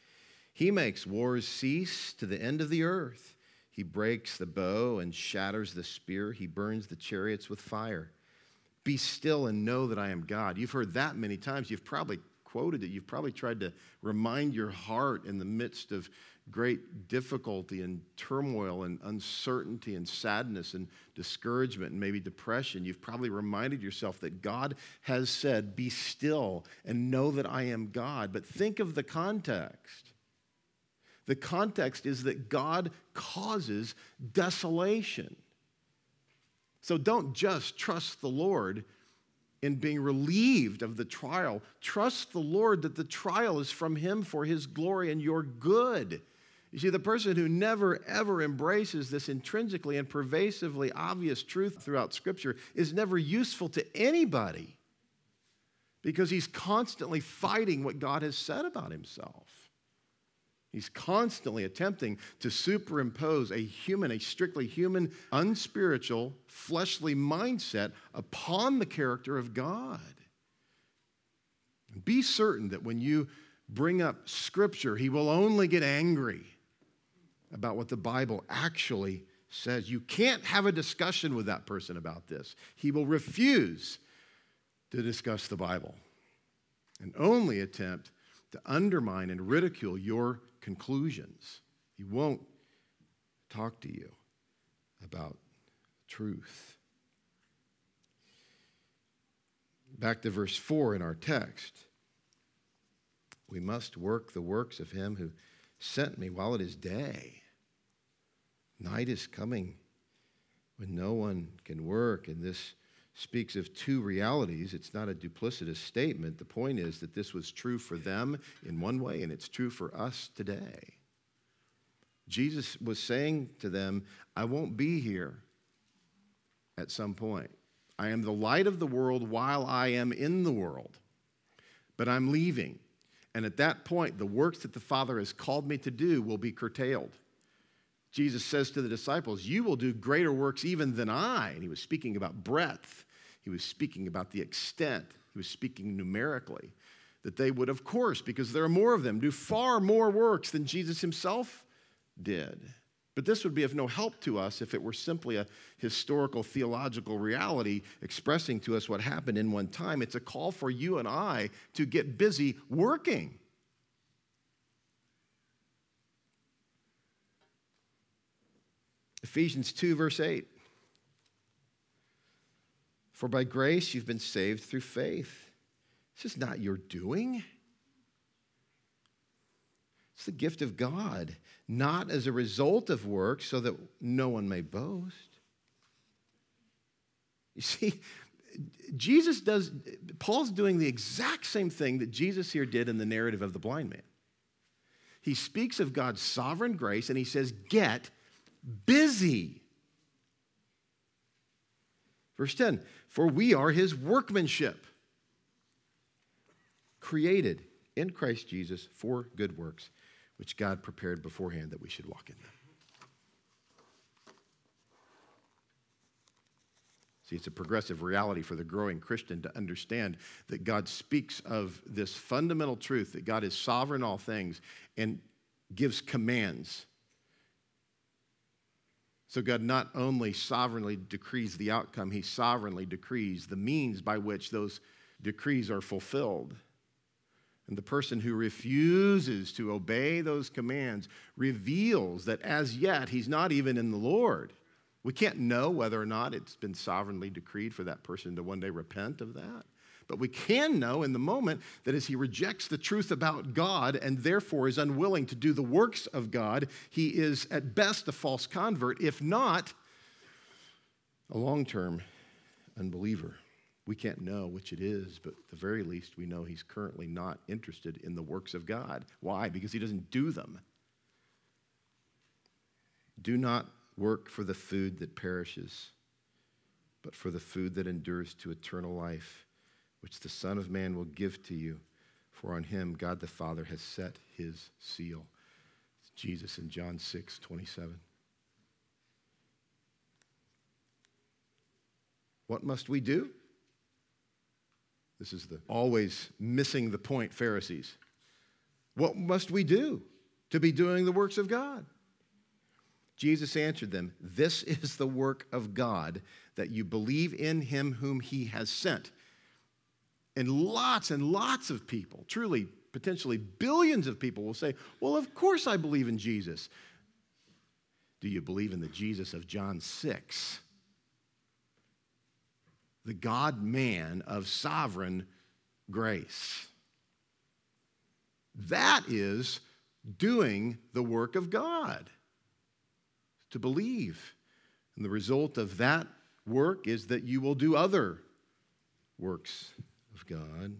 He makes wars cease to the end of the earth. He breaks the bow and shatters the spear. He burns the chariots with fire. Be still and know that I am God. You've heard that many times. You've probably quoted it. You've probably tried to remind your heart in the midst of great difficulty and turmoil and uncertainty and sadness and discouragement and maybe depression. You've probably reminded yourself that God has said, Be still and know that I am God. But think of the context. The context is that God causes desolation. So don't just trust the Lord in being relieved of the trial. Trust the Lord that the trial is from Him for His glory and your good. You see, the person who never, ever embraces this intrinsically and pervasively obvious truth throughout Scripture is never useful to anybody because he's constantly fighting what God has said about himself. He's constantly attempting to superimpose a human, a strictly human, unspiritual, fleshly mindset upon the character of God. Be certain that when you bring up Scripture, he will only get angry about what the Bible actually says. You can't have a discussion with that person about this. He will refuse to discuss the Bible and only attempt to undermine and ridicule your conclusions. He won't talk to you about truth. Back to verse 4 in our text. We must work the works of him who sent me while it is day. Night is coming when no one can work, and this speaks of two realities. It's not a duplicitous statement. The point is that this was true for them in one way, and it's true for us today. Jesus was saying to them, I won't be here at some point. I am the light of the world while I am in the world, but I'm leaving. And at that point, the works that the Father has called me to do will be curtailed. Jesus says to the disciples, You will do greater works even than I. And he was speaking about breadth. He was speaking about the extent, he was speaking numerically, that they would, of course, because there are more of them, do far more works than Jesus himself did. But this would be of no help to us if it were simply a historical theological reality expressing to us what happened in one time. It's a call for you and I to get busy working. Ephesians 2, verse 8. For by grace you've been saved through faith. This is not your doing. It's the gift of God, not as a result of work, so that no one may boast. You see, Jesus does, Paul's doing the exact same thing that Jesus here did in the narrative of the blind man. He speaks of God's sovereign grace and he says, Get busy. Verse 10 For we are his workmanship, created in Christ Jesus for good works, which God prepared beforehand that we should walk in them. See, it's a progressive reality for the growing Christian to understand that God speaks of this fundamental truth that God is sovereign all things and gives commands. So God not only sovereignly decrees the outcome, he sovereignly decrees the means by which those decrees are fulfilled. And the person who refuses to obey those commands reveals that as yet he's not even in the Lord. We can't know whether or not it's been sovereignly decreed for that person to one day repent of that. But we can know in the moment that as he rejects the truth about God and therefore is unwilling to do the works of God, he is at best a false convert, if not a long term unbeliever. We can't know which it is, but at the very least, we know he's currently not interested in the works of God. Why? Because he doesn't do them. Do not Work for the food that perishes, but for the food that endures to eternal life, which the Son of Man will give to you. For on him God the Father has set his seal. It's Jesus in John 6 27. What must we do? This is the always missing the point Pharisees. What must we do to be doing the works of God? Jesus answered them, This is the work of God, that you believe in him whom he has sent. And lots and lots of people, truly, potentially billions of people, will say, Well, of course I believe in Jesus. Do you believe in the Jesus of John 6? The God man of sovereign grace. That is doing the work of God to believe. And the result of that work is that you will do other works God.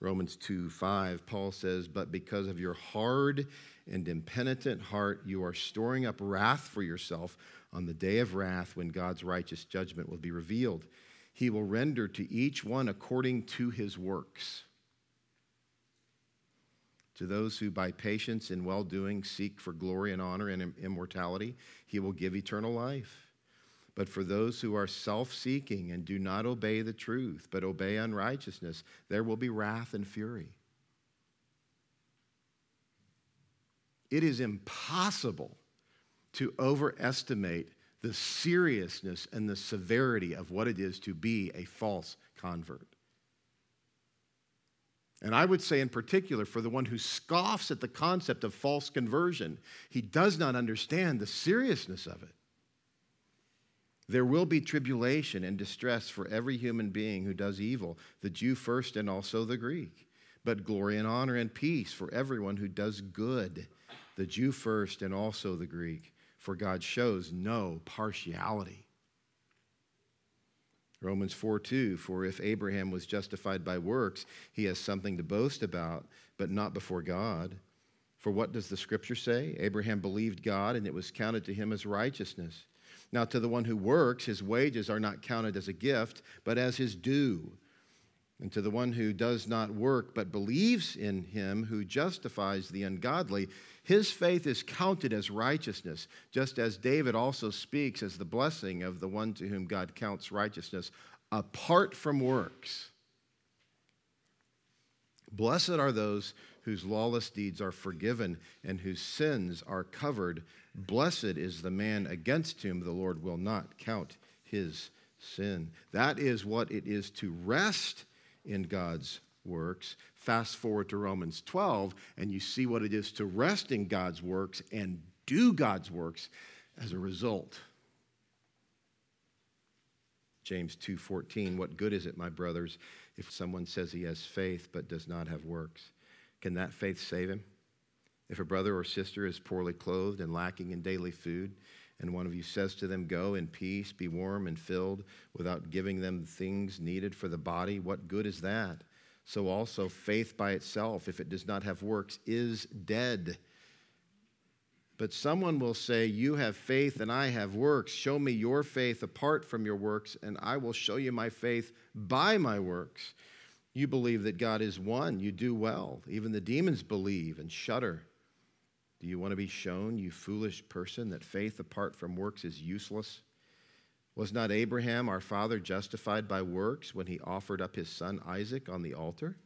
Romans 2 5, Paul says, But because of your hard and impenitent heart, you are storing up wrath for yourself on the day of wrath when God's righteous judgment will be revealed. He will render to each one according to his works. To those who by patience and well doing seek for glory and honor and immortality, he will give eternal life. But for those who are self seeking and do not obey the truth, but obey unrighteousness, there will be wrath and fury. It is impossible to overestimate the seriousness and the severity of what it is to be a false convert. And I would say, in particular, for the one who scoffs at the concept of false conversion, he does not understand the seriousness of it. There will be tribulation and distress for every human being who does evil, the Jew first and also the Greek, but glory and honor and peace for everyone who does good, the Jew first and also the Greek, for God shows no partiality. Romans 4 2, for if Abraham was justified by works, he has something to boast about, but not before God. For what does the scripture say? Abraham believed God, and it was counted to him as righteousness. Now, to the one who works, his wages are not counted as a gift, but as his due. And to the one who does not work, but believes in him who justifies the ungodly, his faith is counted as righteousness, just as David also speaks as the blessing of the one to whom God counts righteousness apart from works. Blessed are those whose lawless deeds are forgiven and whose sins are covered. Blessed is the man against whom the Lord will not count his sin. That is what it is to rest in God's works. Fast forward to Romans 12, and you see what it is to rest in God's works and do God's works as a result. James 2:14 What good is it my brothers If someone says he has faith but does not have works, can that faith save him? If a brother or sister is poorly clothed and lacking in daily food, and one of you says to them, Go in peace, be warm and filled, without giving them things needed for the body, what good is that? So also, faith by itself, if it does not have works, is dead. But someone will say, You have faith and I have works. Show me your faith apart from your works, and I will show you my faith by my works. You believe that God is one. You do well. Even the demons believe and shudder. Do you want to be shown, you foolish person, that faith apart from works is useless? Was not Abraham, our father, justified by works when he offered up his son Isaac on the altar?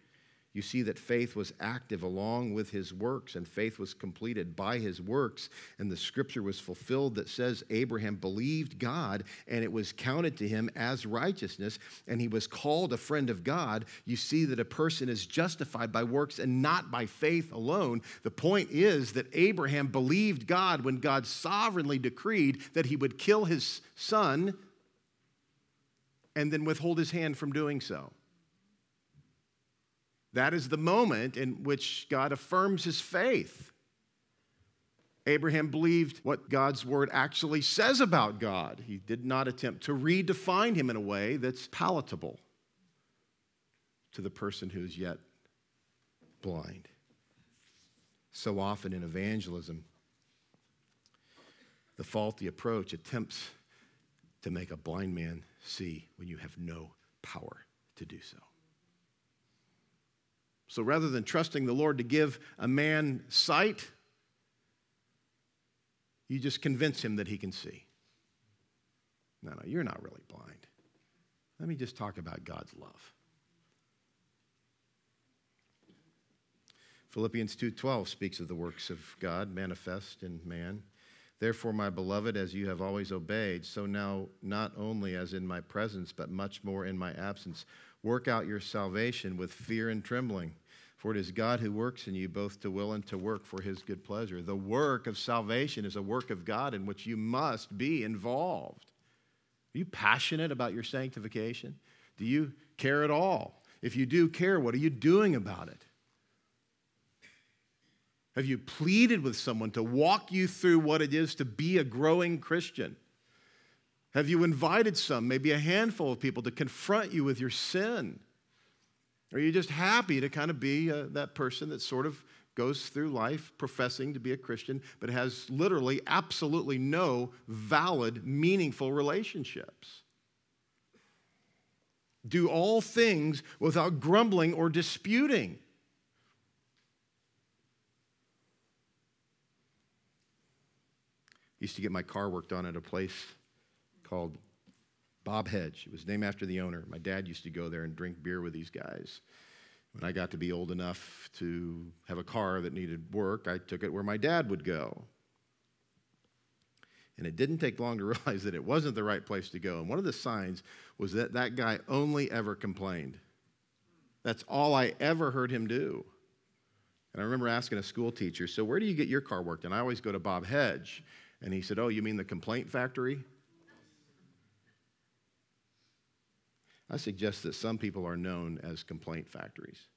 You see that faith was active along with his works, and faith was completed by his works. And the scripture was fulfilled that says Abraham believed God, and it was counted to him as righteousness, and he was called a friend of God. You see that a person is justified by works and not by faith alone. The point is that Abraham believed God when God sovereignly decreed that he would kill his son and then withhold his hand from doing so. That is the moment in which God affirms his faith. Abraham believed what God's word actually says about God. He did not attempt to redefine him in a way that's palatable to the person who's yet blind. So often in evangelism, the faulty approach attempts to make a blind man see when you have no power to do so. So rather than trusting the Lord to give a man sight, you just convince him that he can see. No, no, you're not really blind. Let me just talk about God's love. Philippians 2:12 speaks of the works of God manifest in man. Therefore, my beloved, as you have always obeyed, so now not only as in my presence, but much more in my absence, work out your salvation with fear and trembling. For it is God who works in you both to will and to work for his good pleasure. The work of salvation is a work of God in which you must be involved. Are you passionate about your sanctification? Do you care at all? If you do care, what are you doing about it? Have you pleaded with someone to walk you through what it is to be a growing Christian? Have you invited some, maybe a handful of people, to confront you with your sin? Are you just happy to kind of be uh, that person that sort of goes through life professing to be a Christian, but has literally absolutely no valid, meaningful relationships? Do all things without grumbling or disputing. I used to get my car worked on at a place called Bob Hedge. It was named after the owner. My dad used to go there and drink beer with these guys. When I got to be old enough to have a car that needed work, I took it where my dad would go. And it didn't take long to realize that it wasn't the right place to go. And one of the signs was that that guy only ever complained. That's all I ever heard him do. And I remember asking a school teacher, So, where do you get your car worked? And I always go to Bob Hedge. And he said, Oh, you mean the complaint factory? I suggest that some people are known as complaint factories.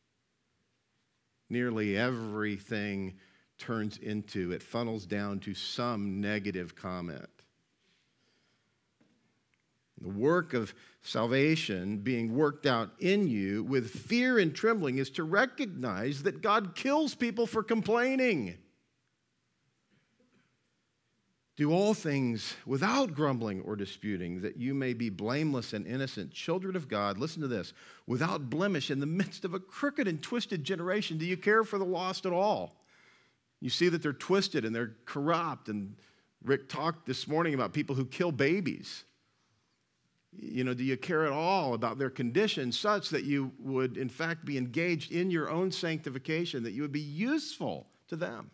Nearly everything turns into, it funnels down to some negative comment. The work of salvation being worked out in you with fear and trembling is to recognize that God kills people for complaining. Do all things without grumbling or disputing, that you may be blameless and innocent, children of God. Listen to this without blemish in the midst of a crooked and twisted generation. Do you care for the lost at all? You see that they're twisted and they're corrupt. And Rick talked this morning about people who kill babies. You know, do you care at all about their condition such that you would, in fact, be engaged in your own sanctification, that you would be useful to them?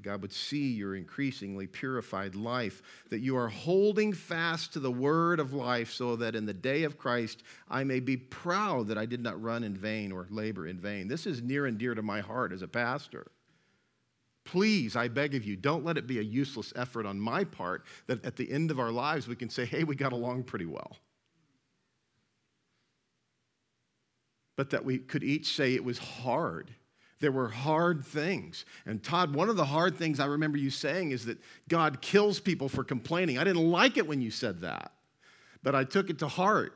God would see your increasingly purified life, that you are holding fast to the word of life, so that in the day of Christ I may be proud that I did not run in vain or labor in vain. This is near and dear to my heart as a pastor. Please, I beg of you, don't let it be a useless effort on my part that at the end of our lives we can say, hey, we got along pretty well. but that we could each say it was hard. There were hard things. And Todd, one of the hard things I remember you saying is that God kills people for complaining. I didn't like it when you said that, but I took it to heart.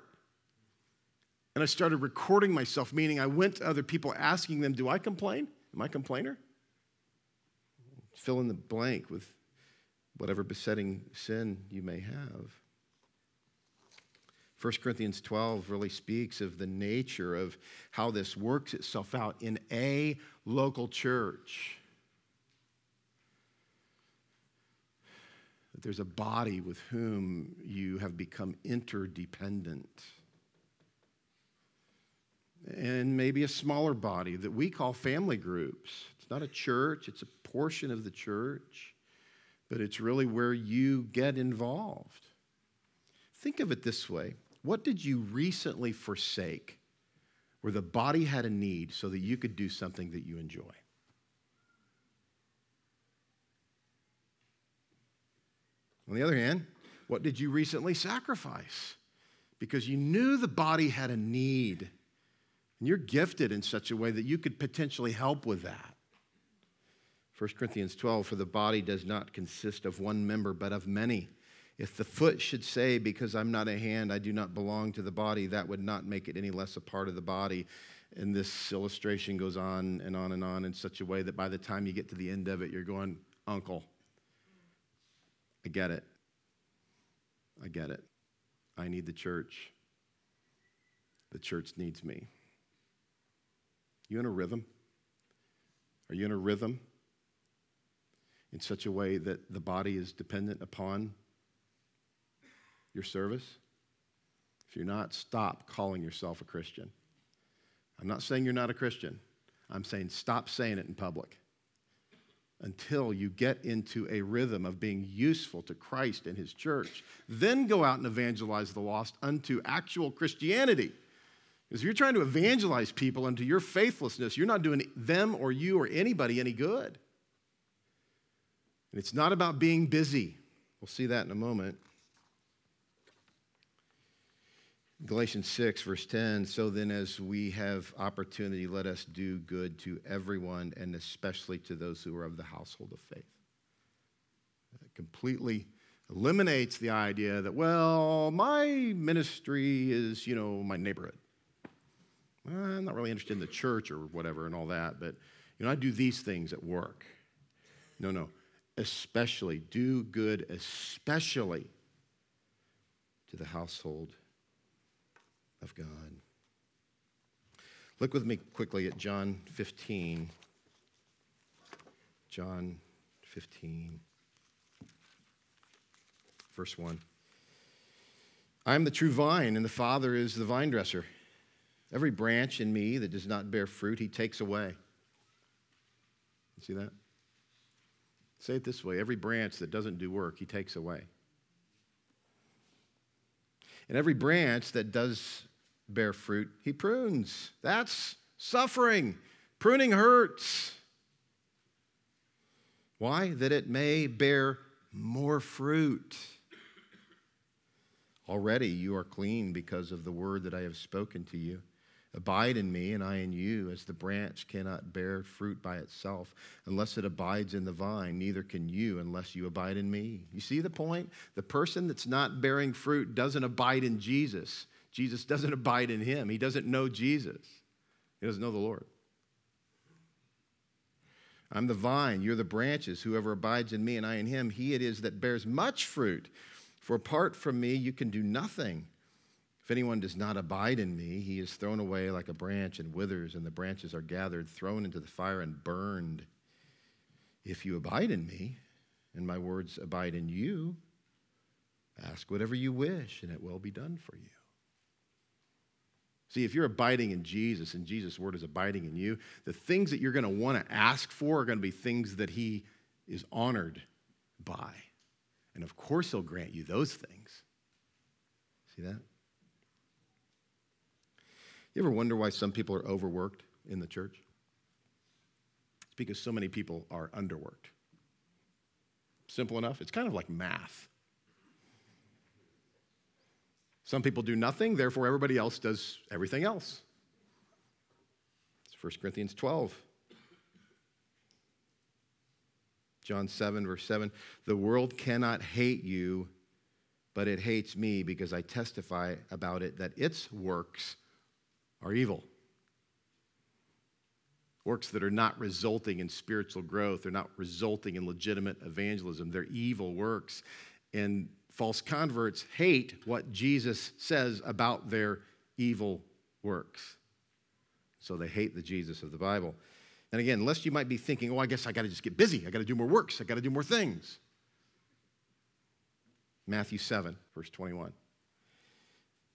And I started recording myself, meaning I went to other people asking them, Do I complain? Am I a complainer? Fill in the blank with whatever besetting sin you may have. 1 Corinthians 12 really speaks of the nature of how this works itself out in a local church. That there's a body with whom you have become interdependent. And maybe a smaller body that we call family groups. It's not a church, it's a portion of the church, but it's really where you get involved. Think of it this way what did you recently forsake where the body had a need so that you could do something that you enjoy? On the other hand, what did you recently sacrifice? Because you knew the body had a need. And you're gifted in such a way that you could potentially help with that. 1 Corinthians 12, for the body does not consist of one member, but of many. If the foot should say, Because I'm not a hand, I do not belong to the body, that would not make it any less a part of the body. And this illustration goes on and on and on in such a way that by the time you get to the end of it, you're going, Uncle, I get it. I get it. I need the church. The church needs me. You in a rhythm? Are you in a rhythm in such a way that the body is dependent upon your service? If you're not, stop calling yourself a Christian. I'm not saying you're not a Christian. I'm saying stop saying it in public until you get into a rhythm of being useful to Christ and his church. Then go out and evangelize the lost unto actual Christianity. Because if you're trying to evangelize people unto your faithlessness, you're not doing them or you or anybody any good. And it's not about being busy. We'll see that in a moment. Galatians 6, verse 10 So then, as we have opportunity, let us do good to everyone, and especially to those who are of the household of faith. It completely eliminates the idea that, well, my ministry is, you know, my neighborhood. I'm not really interested in the church or whatever and all that, but, you know, I do these things at work. No, no. Especially, do good, especially to the household of God. Look with me quickly at John 15. John 15, verse 1. I am the true vine, and the Father is the vine dresser. Every branch in me that does not bear fruit, he takes away. You see that? Say it this way every branch that doesn't do work, he takes away. And every branch that does bear fruit, he prunes. That's suffering. Pruning hurts. Why? That it may bear more fruit. Already you are clean because of the word that I have spoken to you. Abide in me, and I in you, as the branch cannot bear fruit by itself unless it abides in the vine, neither can you unless you abide in me. You see the point? The person that's not bearing fruit doesn't abide in Jesus. Jesus doesn't abide in him. He doesn't know Jesus, he doesn't know the Lord. I'm the vine, you're the branches. Whoever abides in me and I in him, he it is that bears much fruit. For apart from me, you can do nothing. If anyone does not abide in me, he is thrown away like a branch and withers, and the branches are gathered, thrown into the fire, and burned. If you abide in me, and my words abide in you, ask whatever you wish, and it will be done for you. See, if you're abiding in Jesus and Jesus' word is abiding in you, the things that you're going to want to ask for are going to be things that he is honored by. And of course, he'll grant you those things. See that? You ever wonder why some people are overworked in the church? It's because so many people are underworked. Simple enough. It's kind of like math. Some people do nothing, therefore, everybody else does everything else. It's 1 Corinthians 12. John 7, verse 7 The world cannot hate you, but it hates me because I testify about it that its works are evil. Works that are not resulting in spiritual growth, they're not resulting in legitimate evangelism, they're evil works. And false converts hate what Jesus says about their evil works. So they hate the Jesus of the Bible. And again, lest you might be thinking, oh, I guess I got to just get busy. I got to do more works. I got to do more things. Matthew 7, verse 21.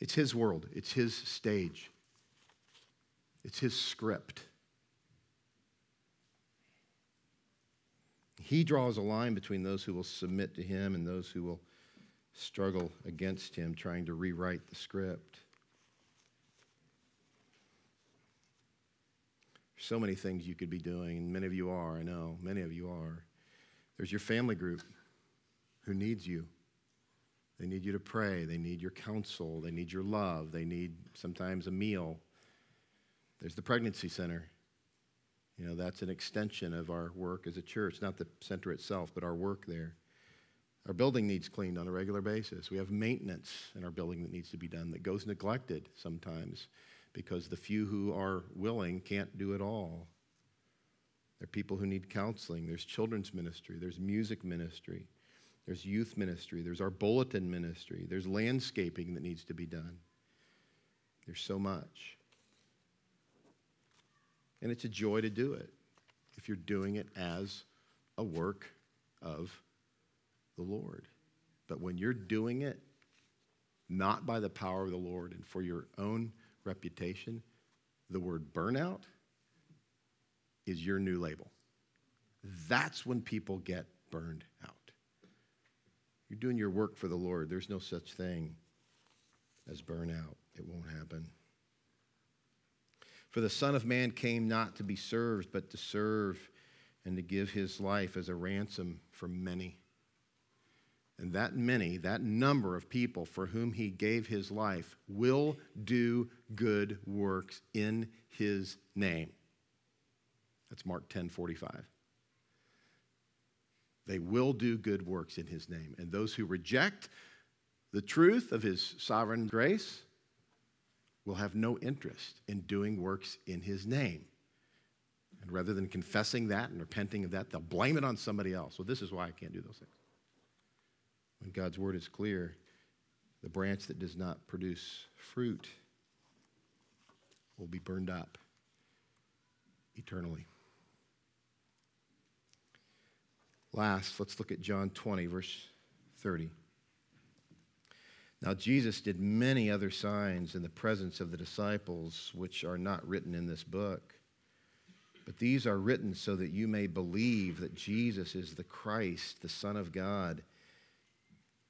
It's his world, it's his stage, it's his script. He draws a line between those who will submit to him and those who will struggle against him, trying to rewrite the script. There's so many things you could be doing, and many of you are, I know, many of you are. There's your family group who needs you. They need you to pray. They need your counsel. They need your love. They need sometimes a meal. There's the pregnancy center. You know, that's an extension of our work as a church, not the center itself, but our work there. Our building needs cleaned on a regular basis. We have maintenance in our building that needs to be done that goes neglected sometimes because the few who are willing can't do it all. There are people who need counseling. There's children's ministry. There's music ministry. There's youth ministry. There's our bulletin ministry. There's landscaping that needs to be done. There's so much. And it's a joy to do it if you're doing it as a work of the Lord. But when you're doing it not by the power of the Lord and for your own reputation, the word burnout is your new label. That's when people get burned out. You're doing your work for the Lord. There's no such thing as burnout, it won't happen. For the Son of Man came not to be served, but to serve and to give his life as a ransom for many. And that many, that number of people for whom he gave his life, will do good works in his name. That's Mark 10 45. They will do good works in his name. And those who reject the truth of his sovereign grace will have no interest in doing works in his name. And rather than confessing that and repenting of that, they'll blame it on somebody else. Well, this is why I can't do those things. When God's word is clear, the branch that does not produce fruit will be burned up eternally. Last, let's look at John 20, verse 30. Now, Jesus did many other signs in the presence of the disciples, which are not written in this book. But these are written so that you may believe that Jesus is the Christ, the Son of God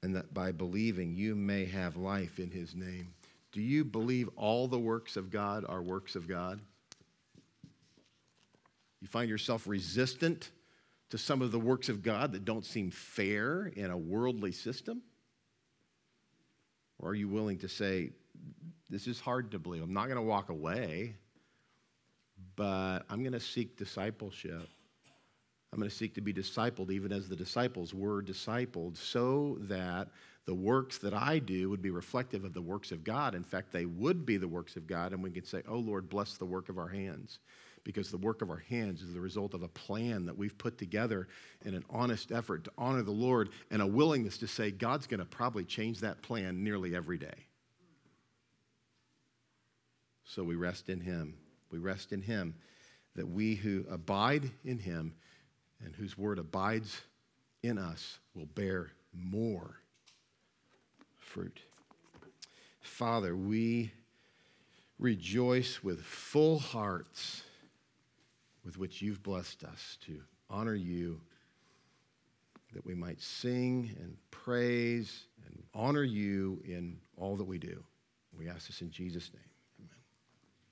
and that by believing you may have life in his name. Do you believe all the works of God are works of God? You find yourself resistant to some of the works of God that don't seem fair in a worldly system? Or are you willing to say, This is hard to believe. I'm not going to walk away, but I'm going to seek discipleship. I'm going to seek to be discipled even as the disciples were discipled, so that the works that I do would be reflective of the works of God. In fact, they would be the works of God, and we could say, Oh Lord, bless the work of our hands. Because the work of our hands is the result of a plan that we've put together in an honest effort to honor the Lord and a willingness to say, God's going to probably change that plan nearly every day. So we rest in Him. We rest in Him that we who abide in Him and whose word abides in us will bear more fruit. Father, we rejoice with full hearts with which you've blessed us to honor you, that we might sing and praise and honor you in all that we do. We ask this in Jesus' name.